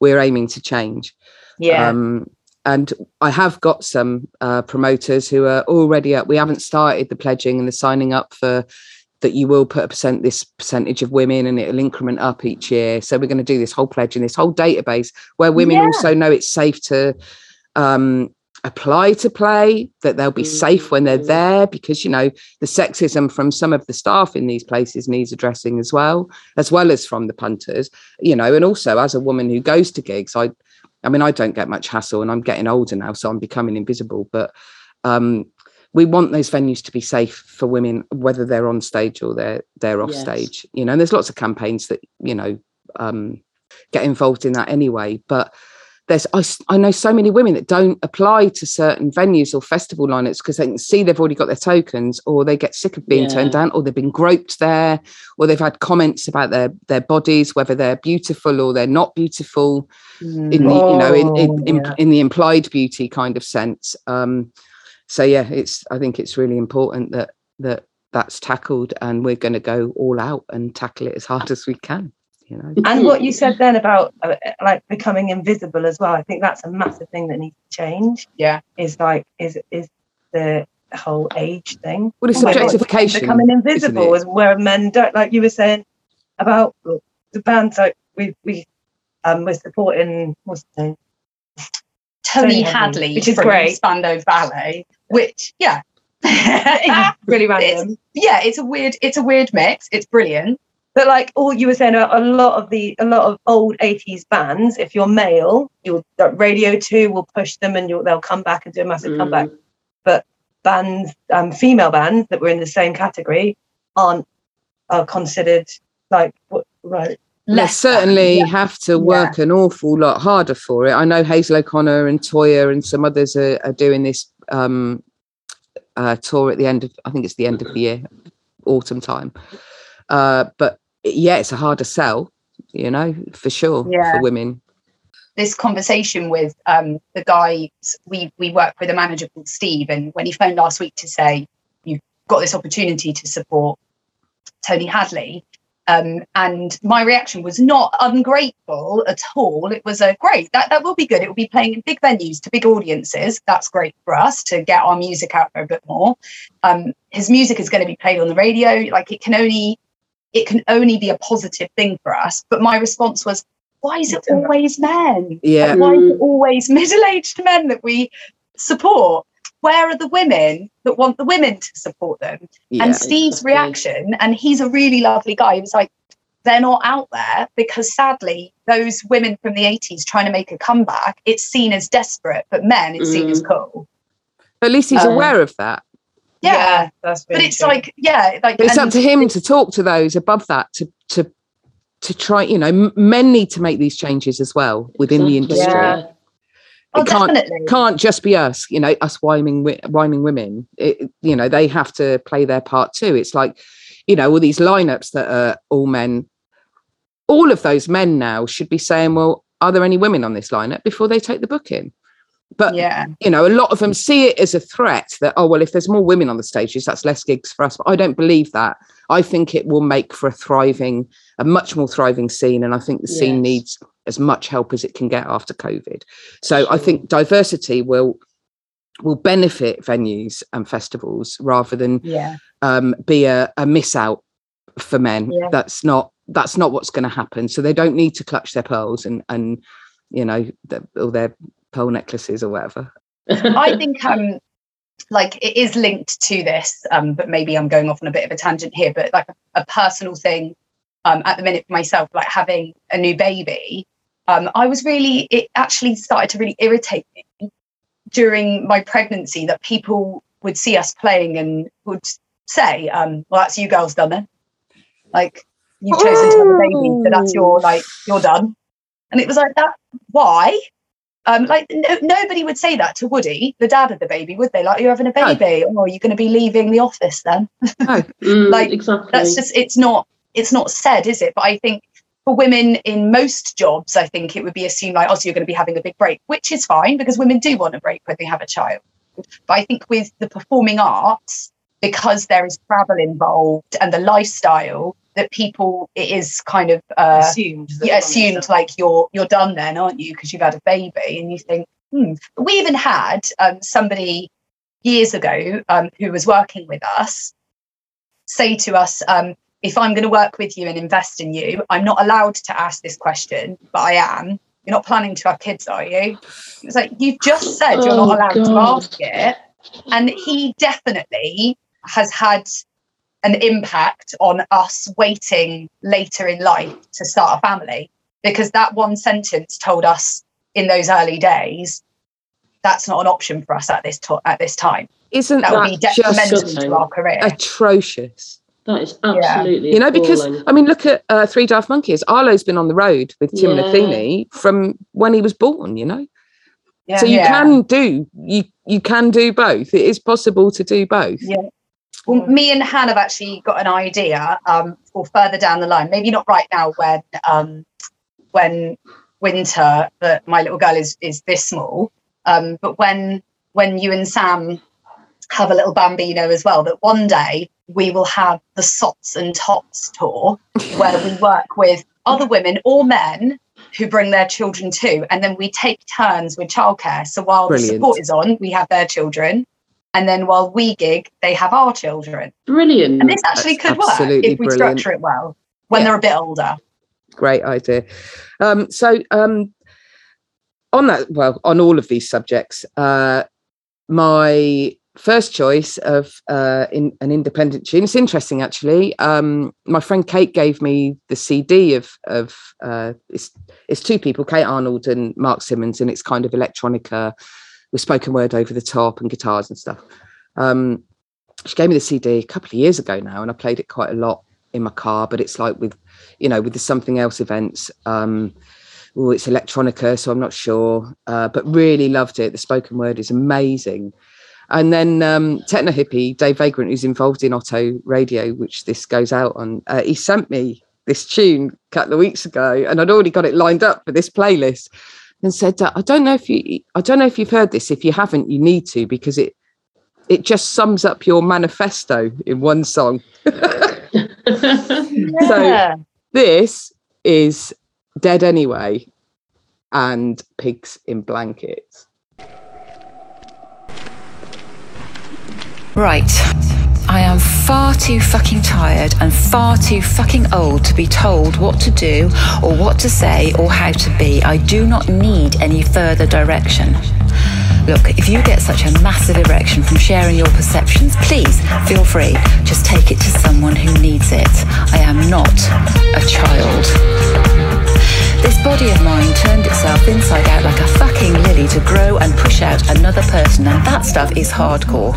we're aiming to change. Yeah. Um, and I have got some uh, promoters who are already up. We haven't started the pledging and the signing up for that. You will put a percent this percentage of women, and it'll increment up each year. So we're going to do this whole pledge and this whole database where women Yeah. also know it's safe to um, apply to play. That they'll be safe when they're there because you know the sexism from some of the staff in these places needs addressing as well, as well as from the punters. You know, and also as a woman who goes to gigs, I I mean, I don't get much hassle and I'm getting older now, so I'm becoming invisible. But um, we want those venues to be safe for women, whether they're on stage or they're they're off Yes. stage. You know, and there's lots of campaigns that, you know, um, get involved in that anyway. But there's I, I know so many women that don't apply to certain venues or festival lineups because they can see they've already got their tokens or they get sick of being turned down or they've been groped there or they've had comments about their their bodies whether they're beautiful or they're not beautiful in the you know in in, Oh, in, yeah. in the implied beauty kind of sense um so yeah it's i think it's really important that that that's tackled and we're going to go all out and tackle it as hard as we can you know And what you said then about uh, like becoming invisible as well, I think that's a massive thing that needs to change. Yeah. Is like is is the whole age thing. well it's Oh my God, becoming invisible is where men don't like you were saying about the bands like we we um we're supporting what's the name Tony Tony Hadley, Hadley, which is from great. Spandau Ballet, which yeah, really it's, random yeah, it's a weird, it's a weird mix. It's brilliant. But like all you were saying a, a lot of the a lot of old 80s bands if you're male you'll that radio 2 will push them and you'll, they'll come back and do a massive comeback but bands um female bands that were in the same category aren't are considered like what right they Less than, certainly yeah. have to work an awful lot harder for it. I know Hazel O'Connor and Toyah and some others are, are doing this um, uh, tour at the end of, I think it's the end of the year, autumn time. Uh, but yeah, it's a harder sell, you know, for sure Yeah. for women. this conversation with um, the guys we we work with a manager called Steve, and when he phoned last week to say you've got this opportunity to support Tony Hadley, um, and my reaction was not ungrateful at all. It was a great that that will be good. It will be playing in big venues to big audiences. That's great for us to get our music out there a bit more. Um, his music is going to be played on the radio. Like it can only it can only be a positive thing for us. But my response was, why is it always men? Yeah. Like, why is it always middle-aged men that we support? Where are the women that want the women to support them? Yeah. and Steve's exactly. reaction, and he's a really lovely guy. He was like, they're not out there because sadly, those women from the 80s trying to make a comeback, it's seen as desperate, but men, it's seen as cool. But at least he's Uh, aware of that. Yeah, that's but it's true. like yeah like But it's up to him to talk to those above that to to to try. You know, men need to make these changes as well within the industry. Yeah. oh, it can't definitely can't just be us. You know, us whining wi- whining women. It, you know, they have to play their part too. It's like, you know, all these lineups that are all men. All of those men now should be saying, "Well, are there any women on this lineup?" before they take the booking. But yeah you know, a lot of them see it as a threat that, oh, well, if there's more women on the stages, that's less gigs for us. But I don't believe that. I think it will make for a thriving, a much more thriving scene. And I think the scene Yes. needs as much help as it can get after COVID. So I think diversity will will benefit venues and festivals rather than yeah um, be a, a miss out for men. Yeah. That's not that's not what's going to happen. So they don't need to clutch their pearls and and you know the, all their pearl necklaces or whatever. I think um like it is linked to this, um, but maybe I'm going off on a bit of a tangent here, but like a, personal thing um at the minute for myself, like having a new baby, um, I was really it actually started to really irritate me during my pregnancy that people would see us playing and would say, um, well that's you girls done then. Like you've chosen to have a baby, so that's your like you're done. And it was like that why? Um, like no, nobody would say that to Woody, the dad of the baby, would they? Like, you're having a No. baby, oh, you're going to be leaving the office then. No. Mm, Like, exactly. That's just it's not it's not said, is it? But I think for women in most jobs, I think it would be assumed like, oh, so you're going to be having a big break, which is fine because women do want a break when they have a child. But I think with the performing arts, because there is travel involved and the lifestyle, that people it is kind of uh, assumed. that yeah, assumed stuff. like you're you're done then, aren't you? Because you've had a baby, and you think, hmm. But we even had um, somebody years ago um, who was working with us say to us, um, "If I'm going to work with you and invest in you, I'm not allowed to ask this question, but I am. You're not planning to have kids, are you?" It's like you've just said you're Oh, not allowed to ask it, and he definitely has had an impact on us waiting later in life to start a family because that one sentence told us in those early days that's not an option for us at this to- at this time Isn't that that, would be just detrimental shocking. to our career atrocious? that is absolutely You know, because. I mean, look at uh, Three Daft Monkeys. Arlo's been on the road with Tim Yeah. Matheny from when he was born. You know, yeah, so you yeah. can do you you can do both. It is possible to do both. Yeah. Well, me and Han have actually got an idea um, for further down the line. Maybe not right now when um, when winter, but my little girl is is this small. Um, but when when you and Sam have a little bambino as well, that one day we will have the Sots and Tots tour, where we work with other women or men who bring their children too, and then we take turns with childcare. So while Brilliant. the support is on, we have their children, and then while we gig, they have our children. Brilliant. And this actually That's could work if we brilliant. structure it well when Yeah. they're a bit older. Great idea. Um, so um, on that, well, on all of these subjects, uh, my first choice of uh, in an independent tune. It's interesting, actually. Um, my friend Kate gave me the CD of of uh, it's it's two people, Kate Arnold and Mark Simmons, and it's kind of electronica with spoken word over the top and guitars and stuff. Um, she gave me the CD a couple of years ago now, and I played it quite a lot in my car. But it's like with you know with the something else events. Um, it's electronica, so I'm not sure, uh, but really loved it. The spoken word is amazing. And then um, Techno Hippie, Dave Vagrant, who's involved in Otto Radio, which this goes out on, uh, he sent me this tune a couple of weeks ago, and I'd already got it lined up for this playlist, and said, "I don't know if you, I don't know if you've heard this. If you haven't, you need to because it, it just sums up your manifesto in one song." Yeah. This is Dead Anyway and Pigs in Blankets. Right. I am far too fucking tired and far too fucking old to be told what to do or what to say or how to be. I do not need any further direction. Look, if you get such a massive erection from sharing your perceptions, please feel free. Just take it to someone who needs it. I am not a child. This body of mine turned itself inside out like a fucking lily to grow and push out another person, and that stuff is hardcore.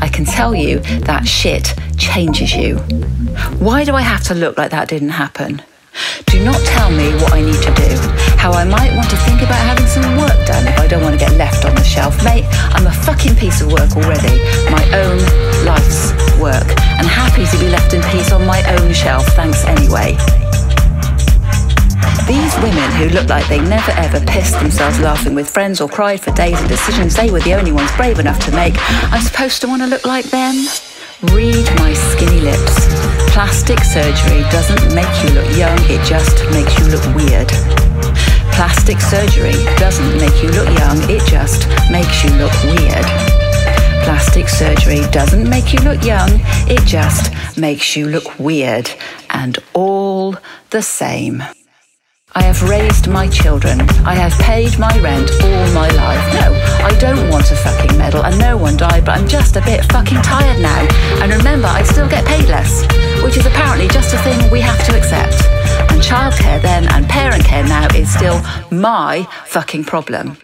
I can tell you that shit changes you. Why do I have to look like that didn't happen? Do not tell me what I need to do, how I might want to think about having some work done if I don't want to get left on the shelf. Mate, I'm a fucking piece of work already. My own life's work. And happy to be left in peace on my own shelf, thanks anyway. These women who look like they never ever pissed themselves laughing with friends or cried for days at decisions they were the only ones brave enough to make, I'm supposed to want to look like them? Read my skinny lips. Plastic surgery doesn't make you look young, it just makes you look weird. Plastic surgery doesn't make you look young, it just makes you look weird. Plastic surgery doesn't make you look young, it just makes you look weird. And all the same. I have raised my children. I have paid my rent all my life. No, I don't want a fucking medal and no one died, but I'm just a bit fucking tired now. And remember, I still get paid less, which is apparently just a thing we have to accept. And childcare then and parent care now is still my fucking problem.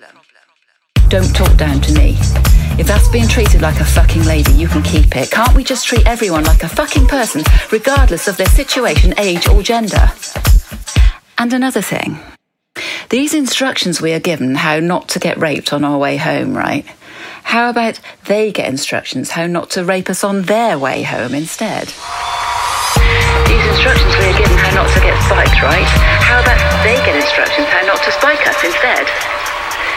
Don't talk down to me. If that's being treated like a fucking lady, you can keep it. Can't we just treat everyone like a fucking person, regardless of their situation, age, or gender? And another thing. These instructions we are given how not to get raped on our way home, right? How about they get instructions how not to rape us on their way home instead? These instructions we are given how not to get spiked, right? How about they get instructions how not to spike us instead?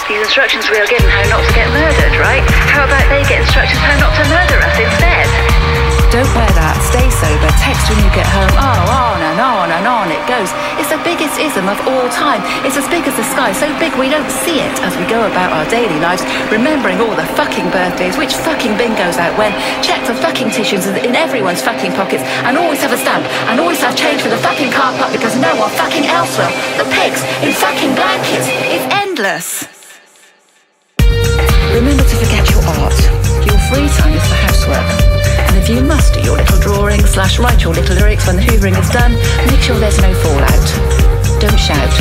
These instructions we are given how not to get murdered, right? How about they get instructions how not to murder us instead? Don't wear that. Stay sober. Text when you get home. Oh, on and on and on it goes. It's the biggest ism of all time. It's as big as the sky, so big we don't see it as we go about our daily lives, remembering all the fucking birthdays, which fucking bin goes out when, check the fucking tissues in everyone's fucking pockets, and always have a stamp, and always have change for the fucking car park because no one fucking else will. The pigs in fucking blankets. It's endless. Remember to forget your art. Your free time. If you must do your little drawing slash write your little lyrics when the hoovering is done, make sure there's no fallout. Don't shout.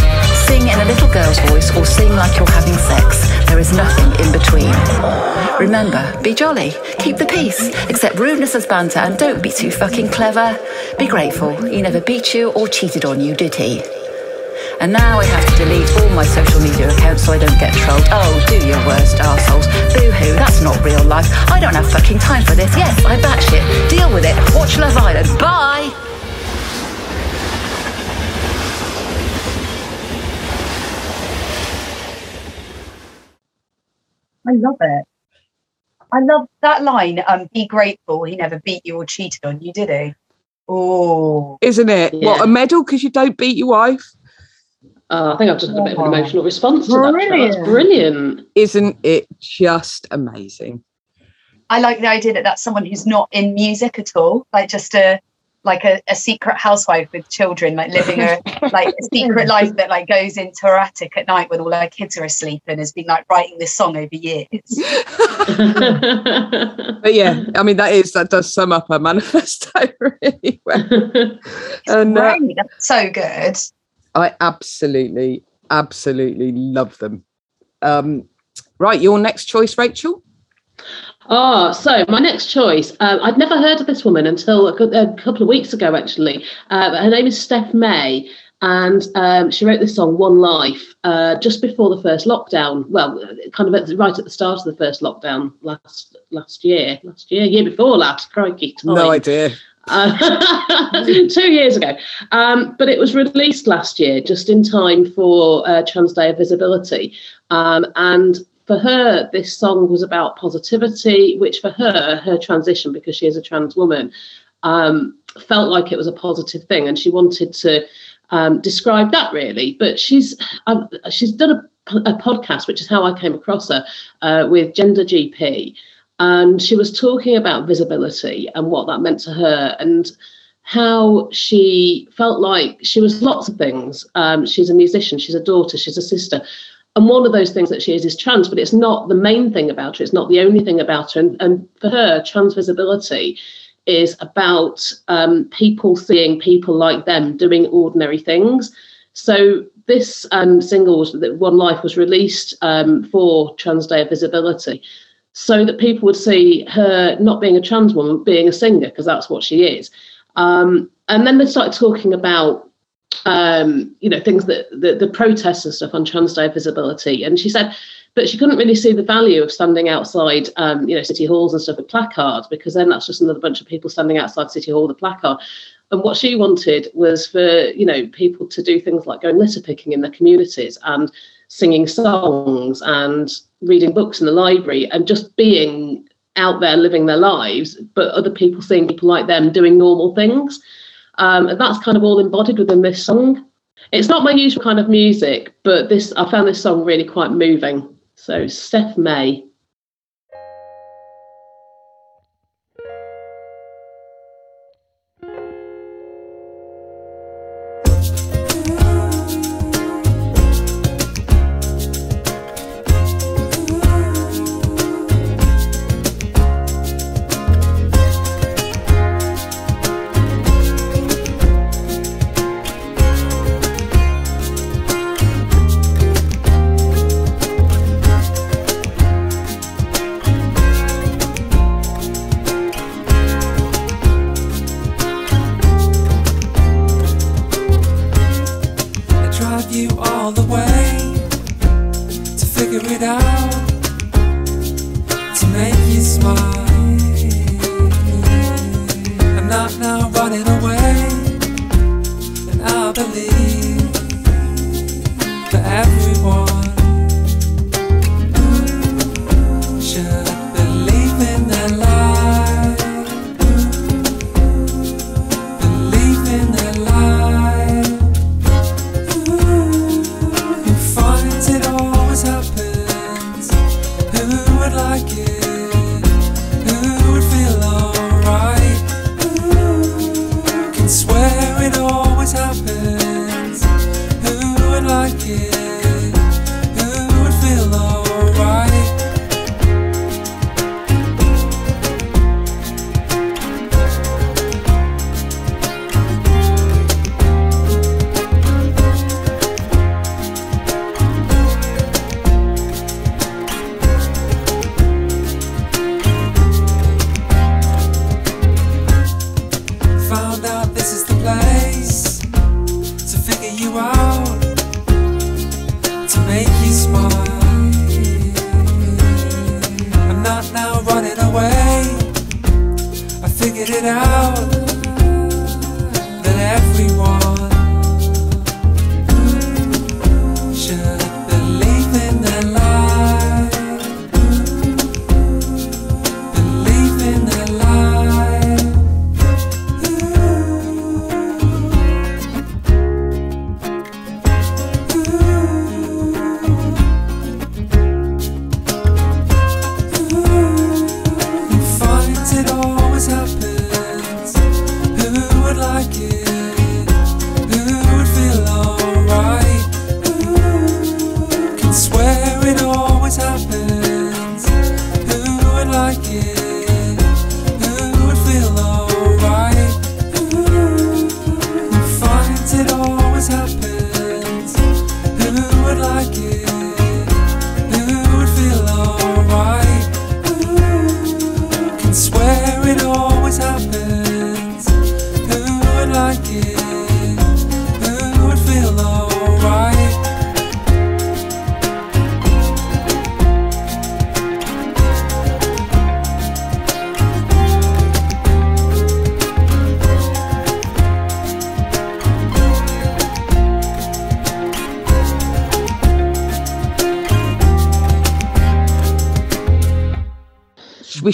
Sing in a little girl's voice or sing like you're having sex. There is nothing in between. Remember, be jolly, keep the peace, accept rudeness as banter, and don't be too fucking clever. Be grateful. He never beat you or cheated on you, did he? And now I have to delete all my social media accounts so I don't get trolled. Oh, do your worst, assholes. Boo hoo, that's not real life. I don't have fucking time for this. Yes, I batshit. Deal with it. Watch Love Island. Bye! I love it. I love that line. Um, be grateful. He never beat you or cheated on you, did he? Oh, Isn't it? What, a medal because you don't beat your wife? Uh, I think I've just had a bit of an emotional response to that. That's brilliant. Isn't it just amazing? I like the idea that that's someone who's not in music at all, like just a like a, a secret housewife with children, like living a like a secret life that like goes into her attic at night when all her kids are asleep and has been like writing this song over years. But yeah, I mean that is that does sum up her manifesto really well. and uh, that's so good. I absolutely, absolutely love them. Um, right, your next choice, Rachel. Oh, so my next choice. Um, I'd never heard of this woman until a, a couple of weeks ago, actually. Uh, her name is Steph May, and um, she wrote this song "One Life" uh, just before the first lockdown. Well, kind of at, right at the start of the first lockdown last last year, last year, year before last. Crikey, time. No idea. Uh, two years ago. Um, but it was released last year, just in time for uh, Trans Day of Visibility. Um, and for her, this song was about positivity, which for her, her transition, because she is a trans woman, um, felt like it was a positive thing. And she wanted to um, describe that really. But she's she's done a, a podcast, which is how I came across her, uh, with Gender GP and she was talking about visibility and what that meant to her and how she felt like she was lots of things. Um, she's a musician she's a daughter she's a sister. And one of those things that she is is trans but it's not the main thing about her it's not the only thing about her. And, and for her trans visibility is about um, people seeing people like them doing ordinary things. So this um, single One Life was released um, for Trans Day of Visibility, so that people would see her not being a trans woman, being a singer, because that's what she is. Um, and then they started talking about um, you know things that the, the protests and stuff on Trans Day Visibility, and she said but she couldn't really see the value of standing outside, um, you know, city halls and stuff with placards because then that's just another bunch of people standing outside city hall with a placard. And what she wanted was for you know people to do things like going litter picking in their communities and singing songs and reading books in the library and just being out there living their lives, but other people seeing people like them doing normal things. Um, and that's kind of all embodied within this song. It's not my usual kind of music, but this I found this song really quite moving. So Steph May.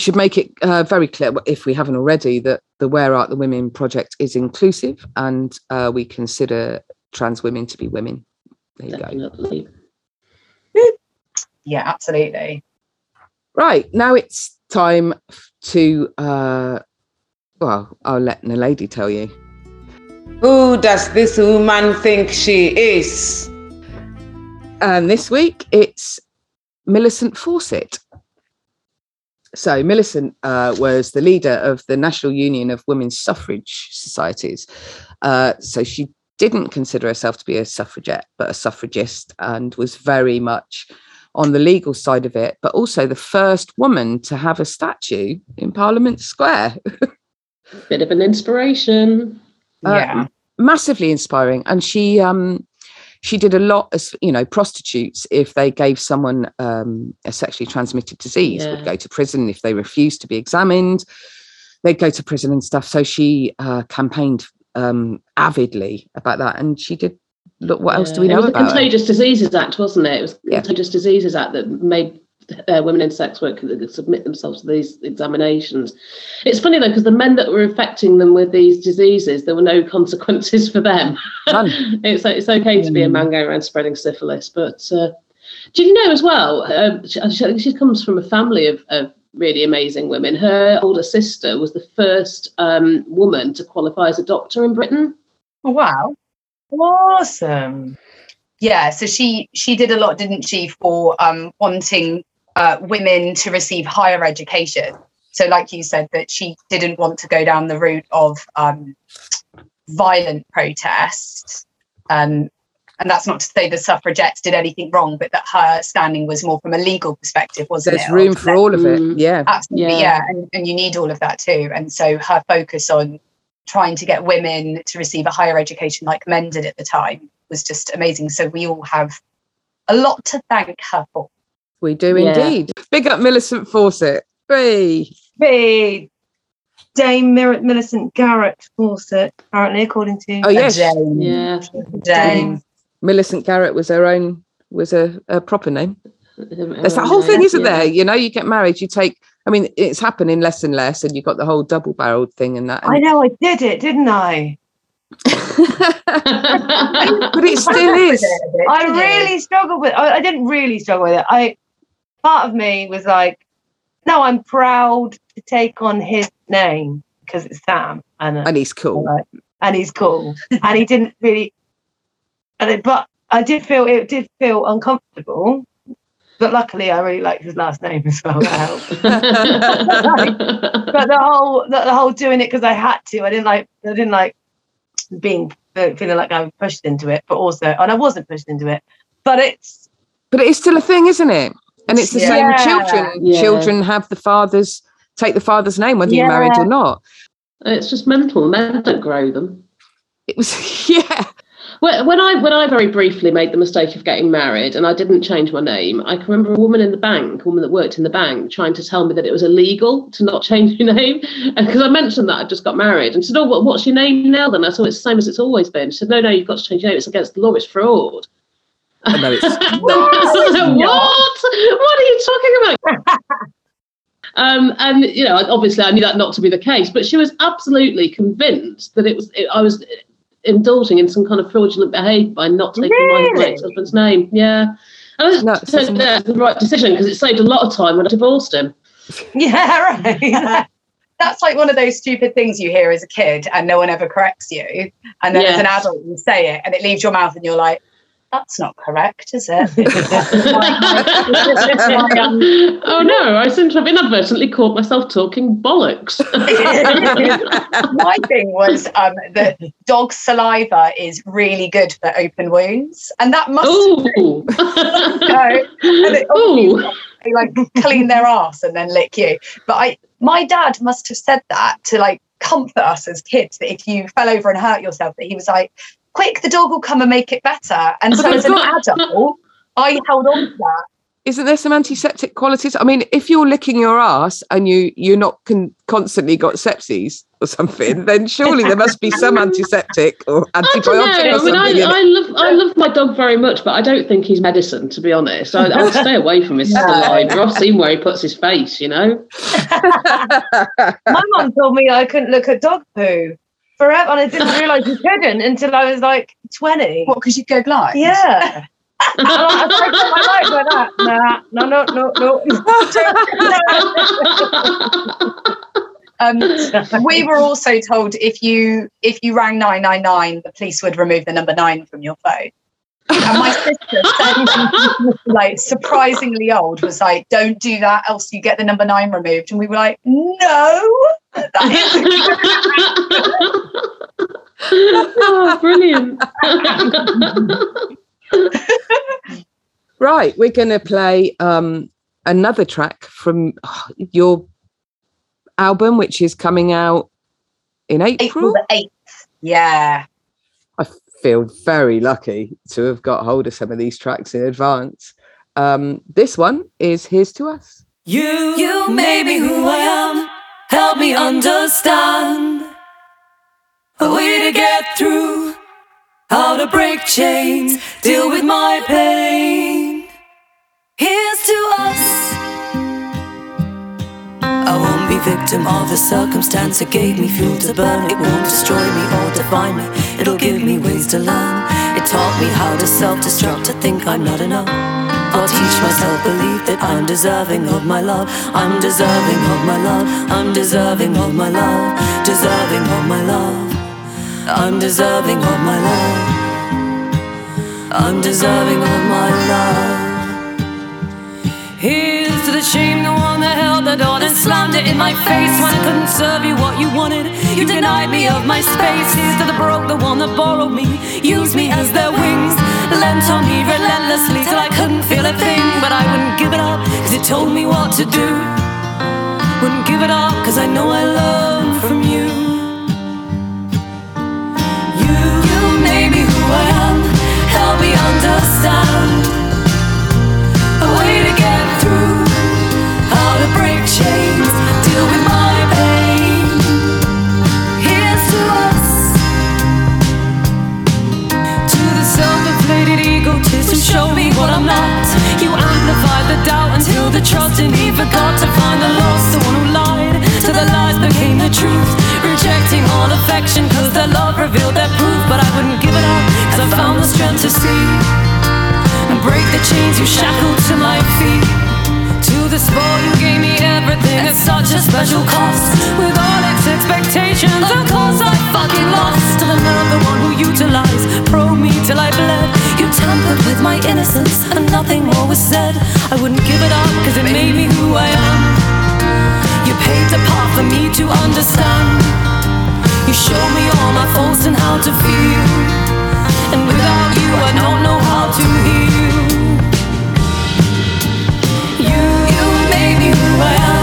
Should make it uh, very clear, if we haven't already, that the Where Art the Women project is inclusive and uh, we consider trans women to be women. There you Definitely. Yeah, absolutely. Right, now it's time to, uh, well, I'll let the lady tell you. Who does this woman think she is? And this week it's Millicent Fawcett. So Millicent uh, was the leader of the National Union of Women's Suffrage Societies. Uh, so she didn't consider herself to be a suffragette, but a suffragist, and was very much on the legal side of it, but also the first woman to have a statue in Parliament Square. Bit of an inspiration. Uh, massively inspiring. And she um she did a lot as you know, prostitutes, if they gave someone um, a sexually transmitted disease, Yeah. would go to prison if they refused to be examined. They'd go to prison and stuff. So she uh, campaigned um, avidly about that, and she did. Look, what else do we Yeah. know it was about the? Contagious Diseases Act, wasn't it? It was the Yeah. Contagious Diseases Act that made uh, women in sex work that submit themselves to these examinations. It's funny though, because the men that were infecting them with these diseases, there were no consequences for them. it's it's okay to be a man going around spreading syphilis, but uh, do you know as well? Um, she, she comes from a family of, of really amazing women. Her older sister was the first um, woman to qualify as a doctor in Britain. Oh, wow. Awesome. Yeah, so she she did a lot, didn't she, for um, wanting uh, women to receive higher education. So, like you said, that she didn't want to go down the route of um, violent protests. Um, and that's not to say the suffragettes did anything wrong, but that her standing was more from a legal perspective, wasn't it? There's it? room for all of it. Mm. Yeah. Absolutely, Yeah. yeah. And, and you need all of that too. And so her focus on trying to get women to receive a higher education like men did at the time was just amazing. So we all have a lot to thank her for. We do Yeah. indeed. Big up Millicent Fawcett. Hey. Be Dame Mir- Millicent Garrett Fawcett, apparently, according to Oh yes, Dame. Yeah. Dame. Millicent Garrett was her own was a, a proper name. There's that whole thing, isn't there? You know, you get married, you take. I mean, it's happening less and less, and you got the whole double-barreled thing and that. I know I did it, didn't I? but it still is. I really struggled with I, I didn't really struggle with it. I part of me was like, no, I'm proud to take on his name because it's Sam and, uh, And he's cool. and he's cool. and he didn't really and it, but I did feel it did feel uncomfortable. But luckily I really liked his last name as well. That helped. but the whole the, the whole doing it because I had to. I didn't like I didn't like being feeling like I was pushed into it, but also and I wasn't pushed into it. But it's But it is still a thing, isn't it? And it's the same with children. Yeah. Children have the father's take the father's name, whether you're married or not. it's just mental. Men don't grow them. It was yeah. When when I when I very briefly made the mistake of getting married and I didn't change my name, I can remember a woman in the bank, a woman that worked in the bank, trying to tell me that it was illegal to not change your name. And because I mentioned that I'd just got married, and she said, "Oh, what, what's your name now?" Then I said, "It's the same as it's always been." She said, "No, no, you've got to change your name. It's against the law. It's fraud." I know it's I what? What are you talking about? Um, and you know, obviously, I knew that not to be the case, but she was absolutely convinced that it was. It, I was indulging in some kind of fraudulent behaviour by not taking my, my ex-husband's name. Yeah, and I was No, it doesn't- the right decision because it saved a lot of time when I divorced him. yeah, right. That's like one of those stupid things you hear as a kid and no one ever corrects you. And then as an adult, you say it and it leaves your mouth and you're like, that's not correct, is it? oh no, I seem to have inadvertently caught myself talking bollocks. My thing was um, that dog saliva is really good for open wounds. And that must Ooh. go. And Ooh. they like clean their ass and then lick you. But I, my dad must have said that to like comfort us as kids that if you fell over and hurt yourself, that he was like, "Quick, the dog will come and make it better." And so as an adult, I held on to that. Isn't there some antiseptic qualities? I mean, if you're licking your ass and you you're not con- constantly got sepsis or something, then surely there must be some antiseptic or I antibiotic don't know. or I mean, something. I. I love I love my dog very much, but I don't think he's medicine. To be honest, I, I'll stay away from his No. saliva. I've seen where he puts his face. You know. My mum told me I couldn't look at dog poo forever, and I didn't realise you couldn't until I was like 20. What, because you go blind? Yeah. And I, I my life like that. Nah, no, no, no, no. Um, we were also told if you if you rang 999, the police would remove the number nine from your phone. And my sister, said, like surprisingly old, was like, "Don't do that, else you get the number nine removed." And we were like, "No, that is." Oh, brilliant! Right, we're going to play um, another track from your album, which is coming out in April. April the 8th. Yeah. I feel very lucky to have got hold of some of these tracks in advance. Um, this one is Here's to Us. You, you made me who I am. Help me understand a way to get through, how to break chains, deal with my pain. Here's to us. I won't be victim of the circumstance that gave me fuel to burn. It won't destroy me or define me. It'll give me ways to learn. It taught me how to self-destruct, to think I'm not enough. I'll teach myself belief that I'm deserving of my love. I'm deserving of my love. I'm deserving of my love. Deserving of my love. I'm deserving of my love. I'm deserving of my love. Here's to the shame, the one that held the door and slammed it in my face when I couldn't serve you what you wanted. You denied me of my space. Here's to the broke, the one that borrowed me, used me as their wings, lent on me relentlessly till I couldn't feel a thing. But I wouldn't give it up, cause it told me what to do. Wouldn't give it up, cause I know I learned from you. You, you made me who I am, help me understand the trust in me forgot to find the lost, the one who lied to the lies became the truth. Rejecting all affection, cause their love revealed their proof. But I wouldn't give it up, cause I found the strength to see and break the chains you shackled to my feet. To the sport you gave me everything at such a special cost. With all its expectations, of course I fucking lost. To the love, the one who utilized, my innocence, and nothing more was said. I wouldn't give it up, cause it made me who I am. You paved a path for me to understand. You showed me all my faults and how to feel. And without you, I don't know how to heal. You, you made me who I am.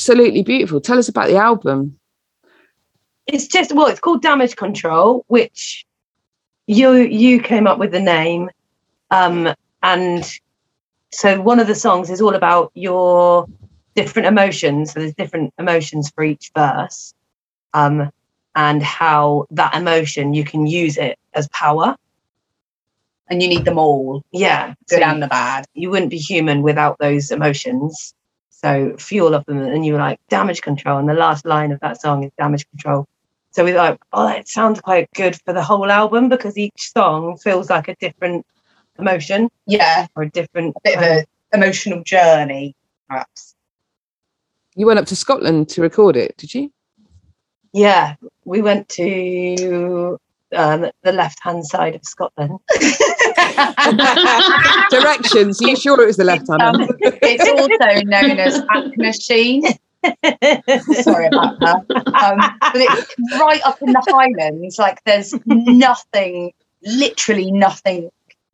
Absolutely beautiful. Tell us about the album. It's just well, it's called Damage Control, which you you came up with the name, um, and so one of the songs is all about your different emotions. So there's different emotions for each verse, um, and how that emotion you can use it as power. And you need them all. Yeah, Good so and the bad. You wouldn't be human without those emotions. So fuel of them, and you were like damage control, and the last line of that song is damage control. So we thought, oh, that sounds quite good for the whole album because each song feels like a different emotion. Yeah. Or a different bit of an emotional journey, perhaps. You went up to Scotland to record it, did you? Yeah, we went to um, the left-hand side of Scotland. Directions. Are you sure it was the left hand? Um, it's also known as Ack Machine. Sorry about that. Um, but it's right up in the Highlands. Like there's nothing, literally nothing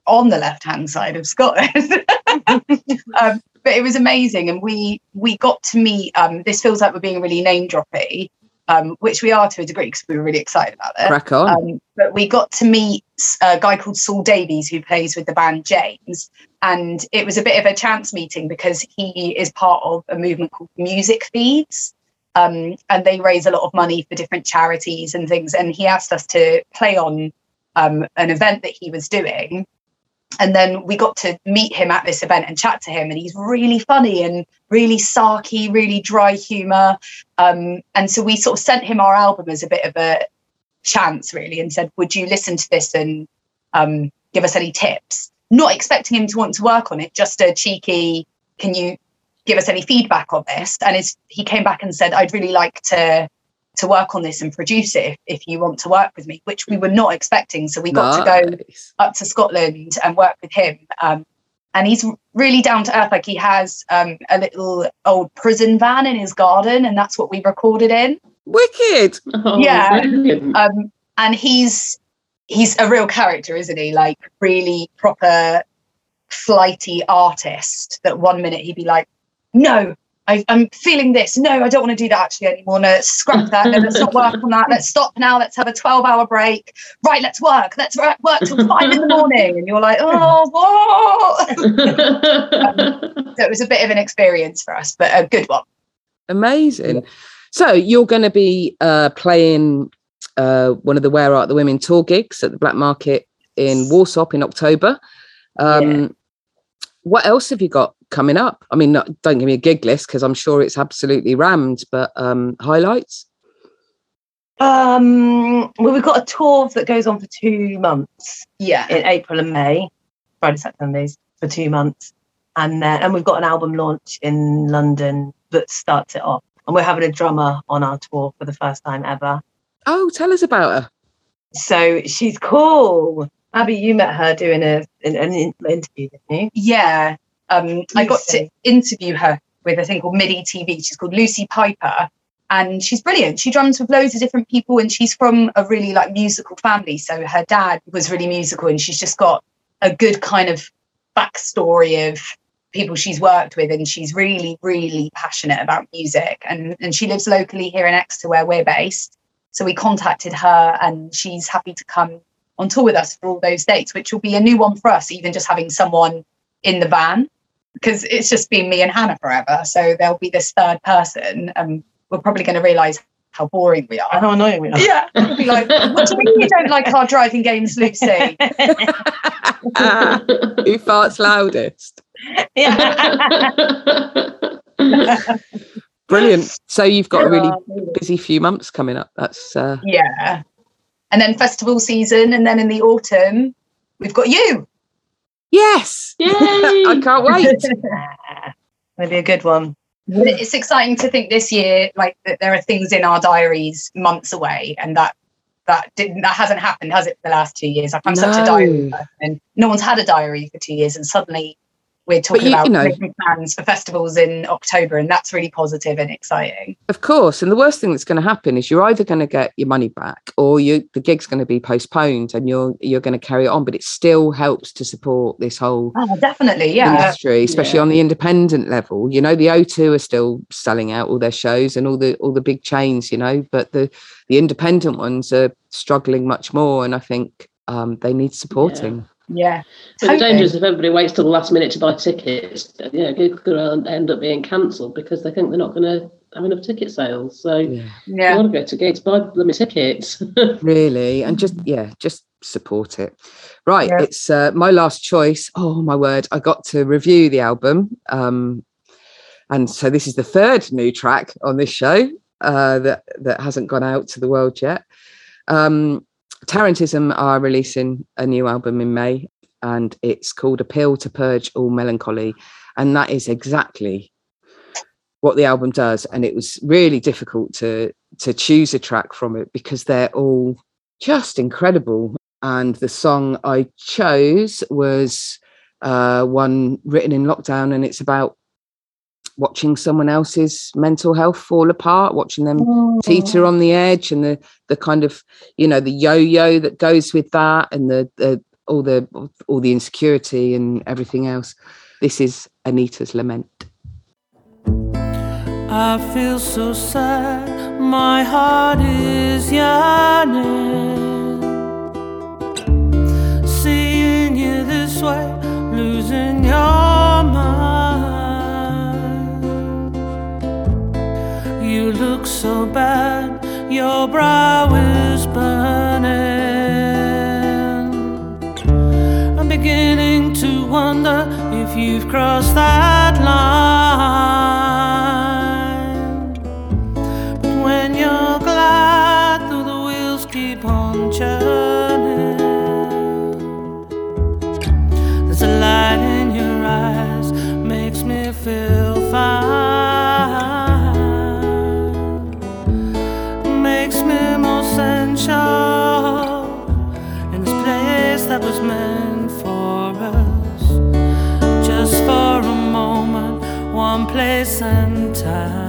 on the left hand side of Scotland. um, but it was amazing, and we we got to meet. Um, this feels like we're being really name droppy, um, which we are to a degree because we were really excited about it. Crack on. Um, but we got to meet a guy called Saul Davies who plays with the band James, and it was a bit of a chance meeting because he is part of a movement called Music Feeds. Um, and they raise a lot of money for different charities and things. And he asked us to play on um, an event that he was doing and then we got to meet him at this event and chat to him and he's really funny and really sarky really dry humor. Um, and so we sort of sent him our album as a bit of a chance really and said would you listen to this and um, give us any tips? Not expecting him to want to work on it just a cheeky can you give us any feedback on this? And his, he came back and said i'd really like to to work on this and produce it if, if you want to work with me, which we were not expecting. So we got nice. to go up to Scotland and work with him. Um, and he's really down to earth. Like he has um, a little old prison van in his garden, and that's what we recorded in. Wicked. Oh, yeah. Um, and he's he's a real character, isn't he? Like really proper flighty artist. That one minute he'd be like, "No, I, am feeling this. No, I don't want to do that actually anymore. No, let's scrap that. No, let's not work on that. Let's stop now. Let's have a 12 hour break. Right, let's work. Let's work, work till five in the morning. And you're like, oh, what? um, so it was a bit of an experience for us, but a good one. Amazing. So you're going to be uh, playing uh, one of the Where Art the Women tour gigs at the Black Market in Warsop in October. Um, yeah. What else have you got coming up? I mean, not, don't give me a gig list because I'm sure it's absolutely rammed, but um, highlights? Um, well, we've got a tour that goes on for two months. Yeah. In April and May, Friday, Saturdays for two months. And then, and we've got an album launch in London that starts it off. And we're having a drummer on our tour for the first time ever. Oh, tell us about her. So she's cool. Abbe, you met her doing a, an, an interview, didn't you? Yeah. Um, I got to interview her with a thing called MIDI TV. She's called Lucy Piper, and she's brilliant. She drums with loads of different people, and she's from a really like musical family. So her dad was really musical, and she's just got a good kind of backstory of people she's worked with, and she's really, really passionate about music. And and she lives locally here in Exeter, where we're based. So we contacted her, and she's happy to come on tour with us for all those dates, which will be a new one for us. Even just having someone in the van because it's just been me and Hannah forever. So there'll be this third person, and we're probably going to realise how boring we are. How annoying we are. Yeah. We'll be like, what do you mean you don't like our driving games, Lucy? Who farts loudest? Yeah. Brilliant. So you've got a really busy few months coming up. That's uh... yeah. And then festival season, and then in the autumn, we've got you. Yes. Yay. I can't wait. Maybe a good one. It's exciting to think this year, like that there are things in our diaries months away, and that that didn't that hasn't happened, has it, for the last two years? Like I'm no. such a diary person. No one's had a diary for two years, and suddenly we're talking you, about you know, making plans for festivals in October, and that's really positive and exciting. Of course, and the worst thing that's going to happen is you're either going to get your money back, or you the gig's going to be postponed, and you're you're going to carry it on. But it still helps to support this whole oh, definitely, yeah, industry, especially yeah. on the independent level. You know, the O2 are still selling out all their shows, and all the all the big chains, you know, but the the independent ones are struggling much more, and I think um, they need supporting. Yeah. Yeah. But totally. dangerous if everybody waits till the last minute to buy tickets. You know, gigs could end up being cancelled because they think they're not going to have enough ticket sales. So yeah, yeah. you want to go to gigs, buy them tickets. really, and just yeah, just support it. Right, yeah. it's uh, my last choice. Oh my word, I got to review the album, um, and so this is the third new track on this show uh, that that hasn't gone out to the world yet. Um, Tarantism are releasing a new album in May, and it's called A Pill to Purge All Melancholy. And that is exactly what the album does. And it was really difficult to to choose a track from it because they're all just incredible. And the song I chose was uh, one written in lockdown, and it's about watching someone else's mental health fall apart, watching them oh. teeter on the edge, and the the kind of you know the yo-yo that goes with that, and the the all the all the insecurity and everything else. This is Anita's lament. I feel so sad, my heart is yearning. Seeing you this way, losing your mind. You look so bad, your brow is burning. I'm beginning to wonder if you've crossed that line. But when you're glad, though the wheels keep on churning, place and time.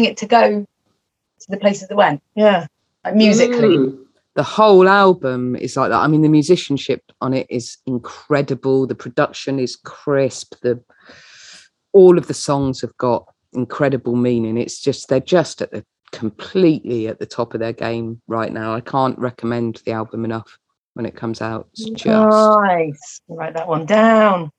Expecting it to go to the places that went, Yeah. like musically. Mm. The whole album is like that. I mean, the musicianship on it is incredible. The production is crisp. The all of the songs have got incredible meaning. It's just they're just at the completely at the top of their game right now. I can't recommend the album enough when it comes out. It's just Nice. Write that one down.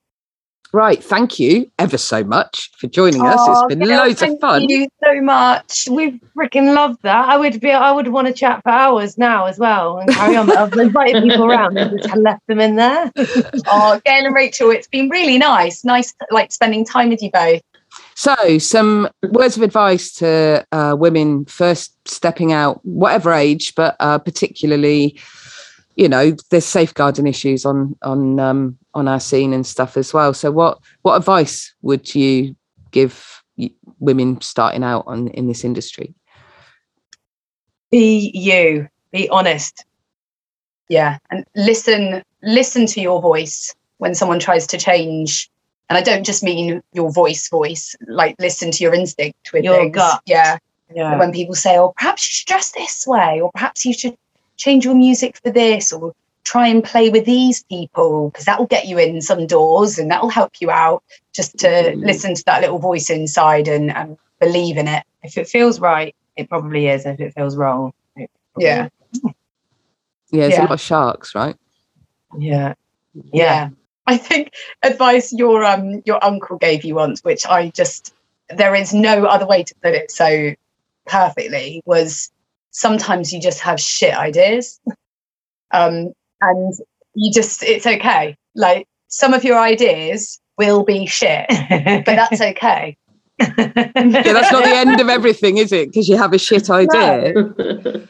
Right. Thank you ever so much for joining us. Oh, It's been Gail, loads of fun. thank you so much. We freaking love that. I would be. I would want to chat for hours now as well and carry on. but I've invited people around and just left them in there. Oh, Gail and Rachel, it's been really nice. Nice, like spending time with you both. So, some words of advice to uh, women first stepping out, whatever age, but uh, particularly, you know, there's safeguarding issues on on um, on our scene and stuff as well. So, what what advice would you give women starting out on in this industry? Be you. Be honest. Yeah, and listen, listen to your voice when someone tries to change. And I don't just mean your voice, voice. Like listen to your instinct with Your things. gut. Yeah. Yeah. When people say, "Oh, perhaps you should dress this way," or perhaps you should change your music for this, or try and play with these people because that will get you in some doors and that will help you out. Just to Mm. listen to that little voice inside and, and believe in it. If it feels right, it probably is. If it feels wrong, it probably Yeah. Yeah, there's Yeah. a lot of sharks, right? Yeah. yeah i think advice your um your uncle gave you once which i just there is no other way to put it so perfectly was sometimes you just have shit ideas um and you just it's okay like some of your ideas will be shit but that's okay Yeah, that's not the end of everything, is it? Because you have a shit idea.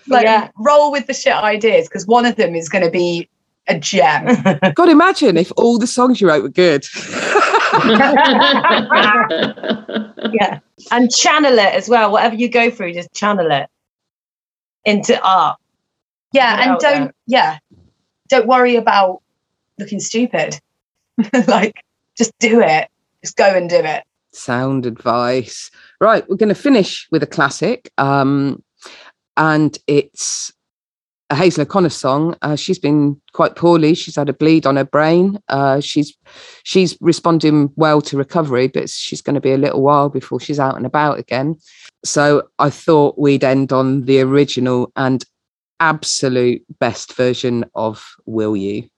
like Yeah. roll with the shit ideas because one of them is going to be a gem God, imagine if all the songs you wrote were good. yeah. And channel it as well. Whatever you go through, just channel it into art. Yeah, and don't there. yeah, don't worry about looking stupid. like just do it. Just go and do it. sound advice. Right, we're going to finish with a classic, um, and it's a Hazel O'Connor song. Uh, she's been quite poorly. She's had a bleed on her brain. Uh, she's she's responding well to recovery, but she's going to be a little while before she's out and about again. So I thought we'd end on the original and absolute best version of "Will You."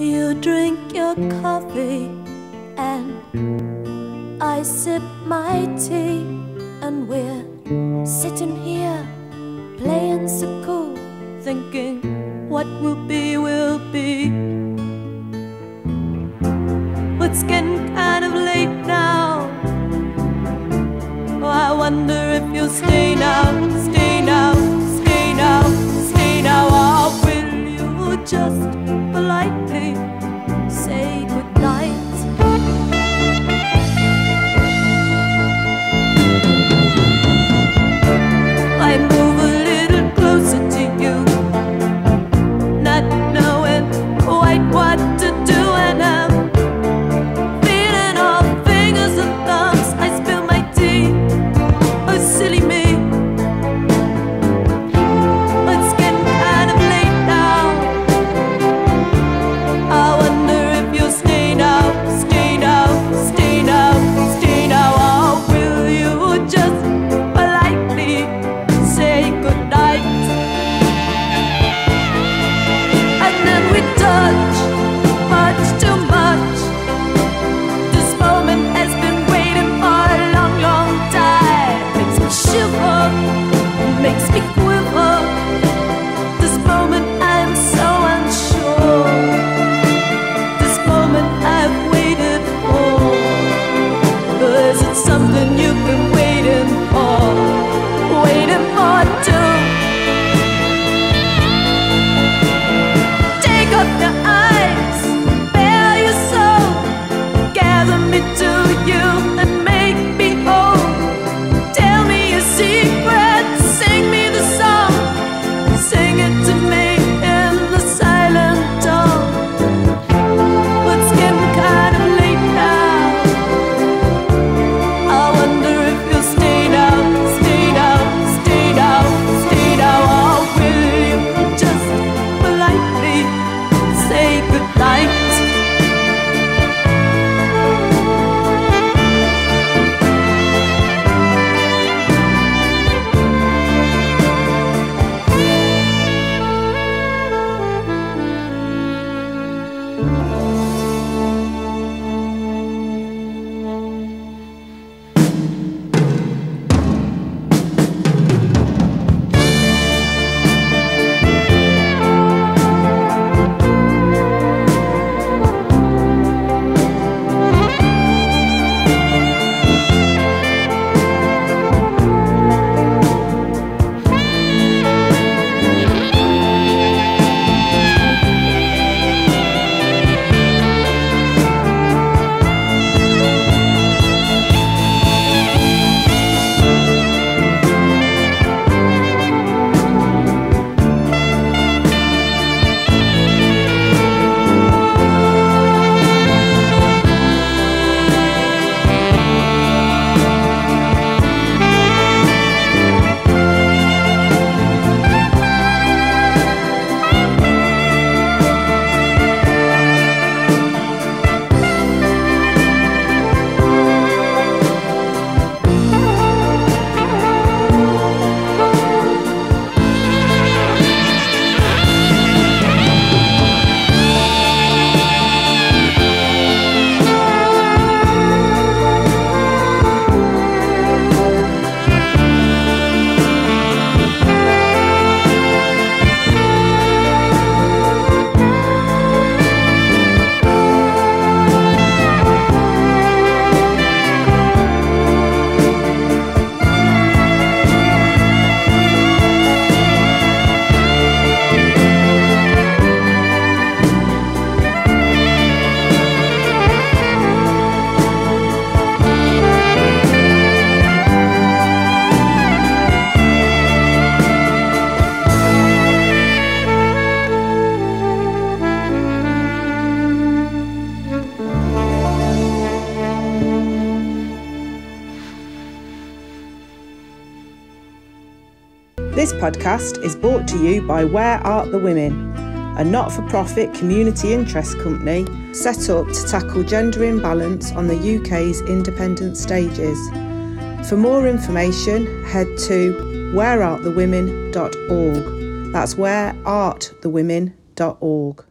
You drink your coffee and I sip my tea, and we're sitting here playing so cool, thinking what will be, will be. But it's getting kind of late now. Oh, I wonder if you'll stay now, stay now, stay now, stay now, or will you just politely podcast is brought to you by Where Art the Women, a not for profit community interest company set up to tackle gender imbalance on the UK's independent stages. For more information, head to whereartthewomen.org. That's whereartthewomen.org.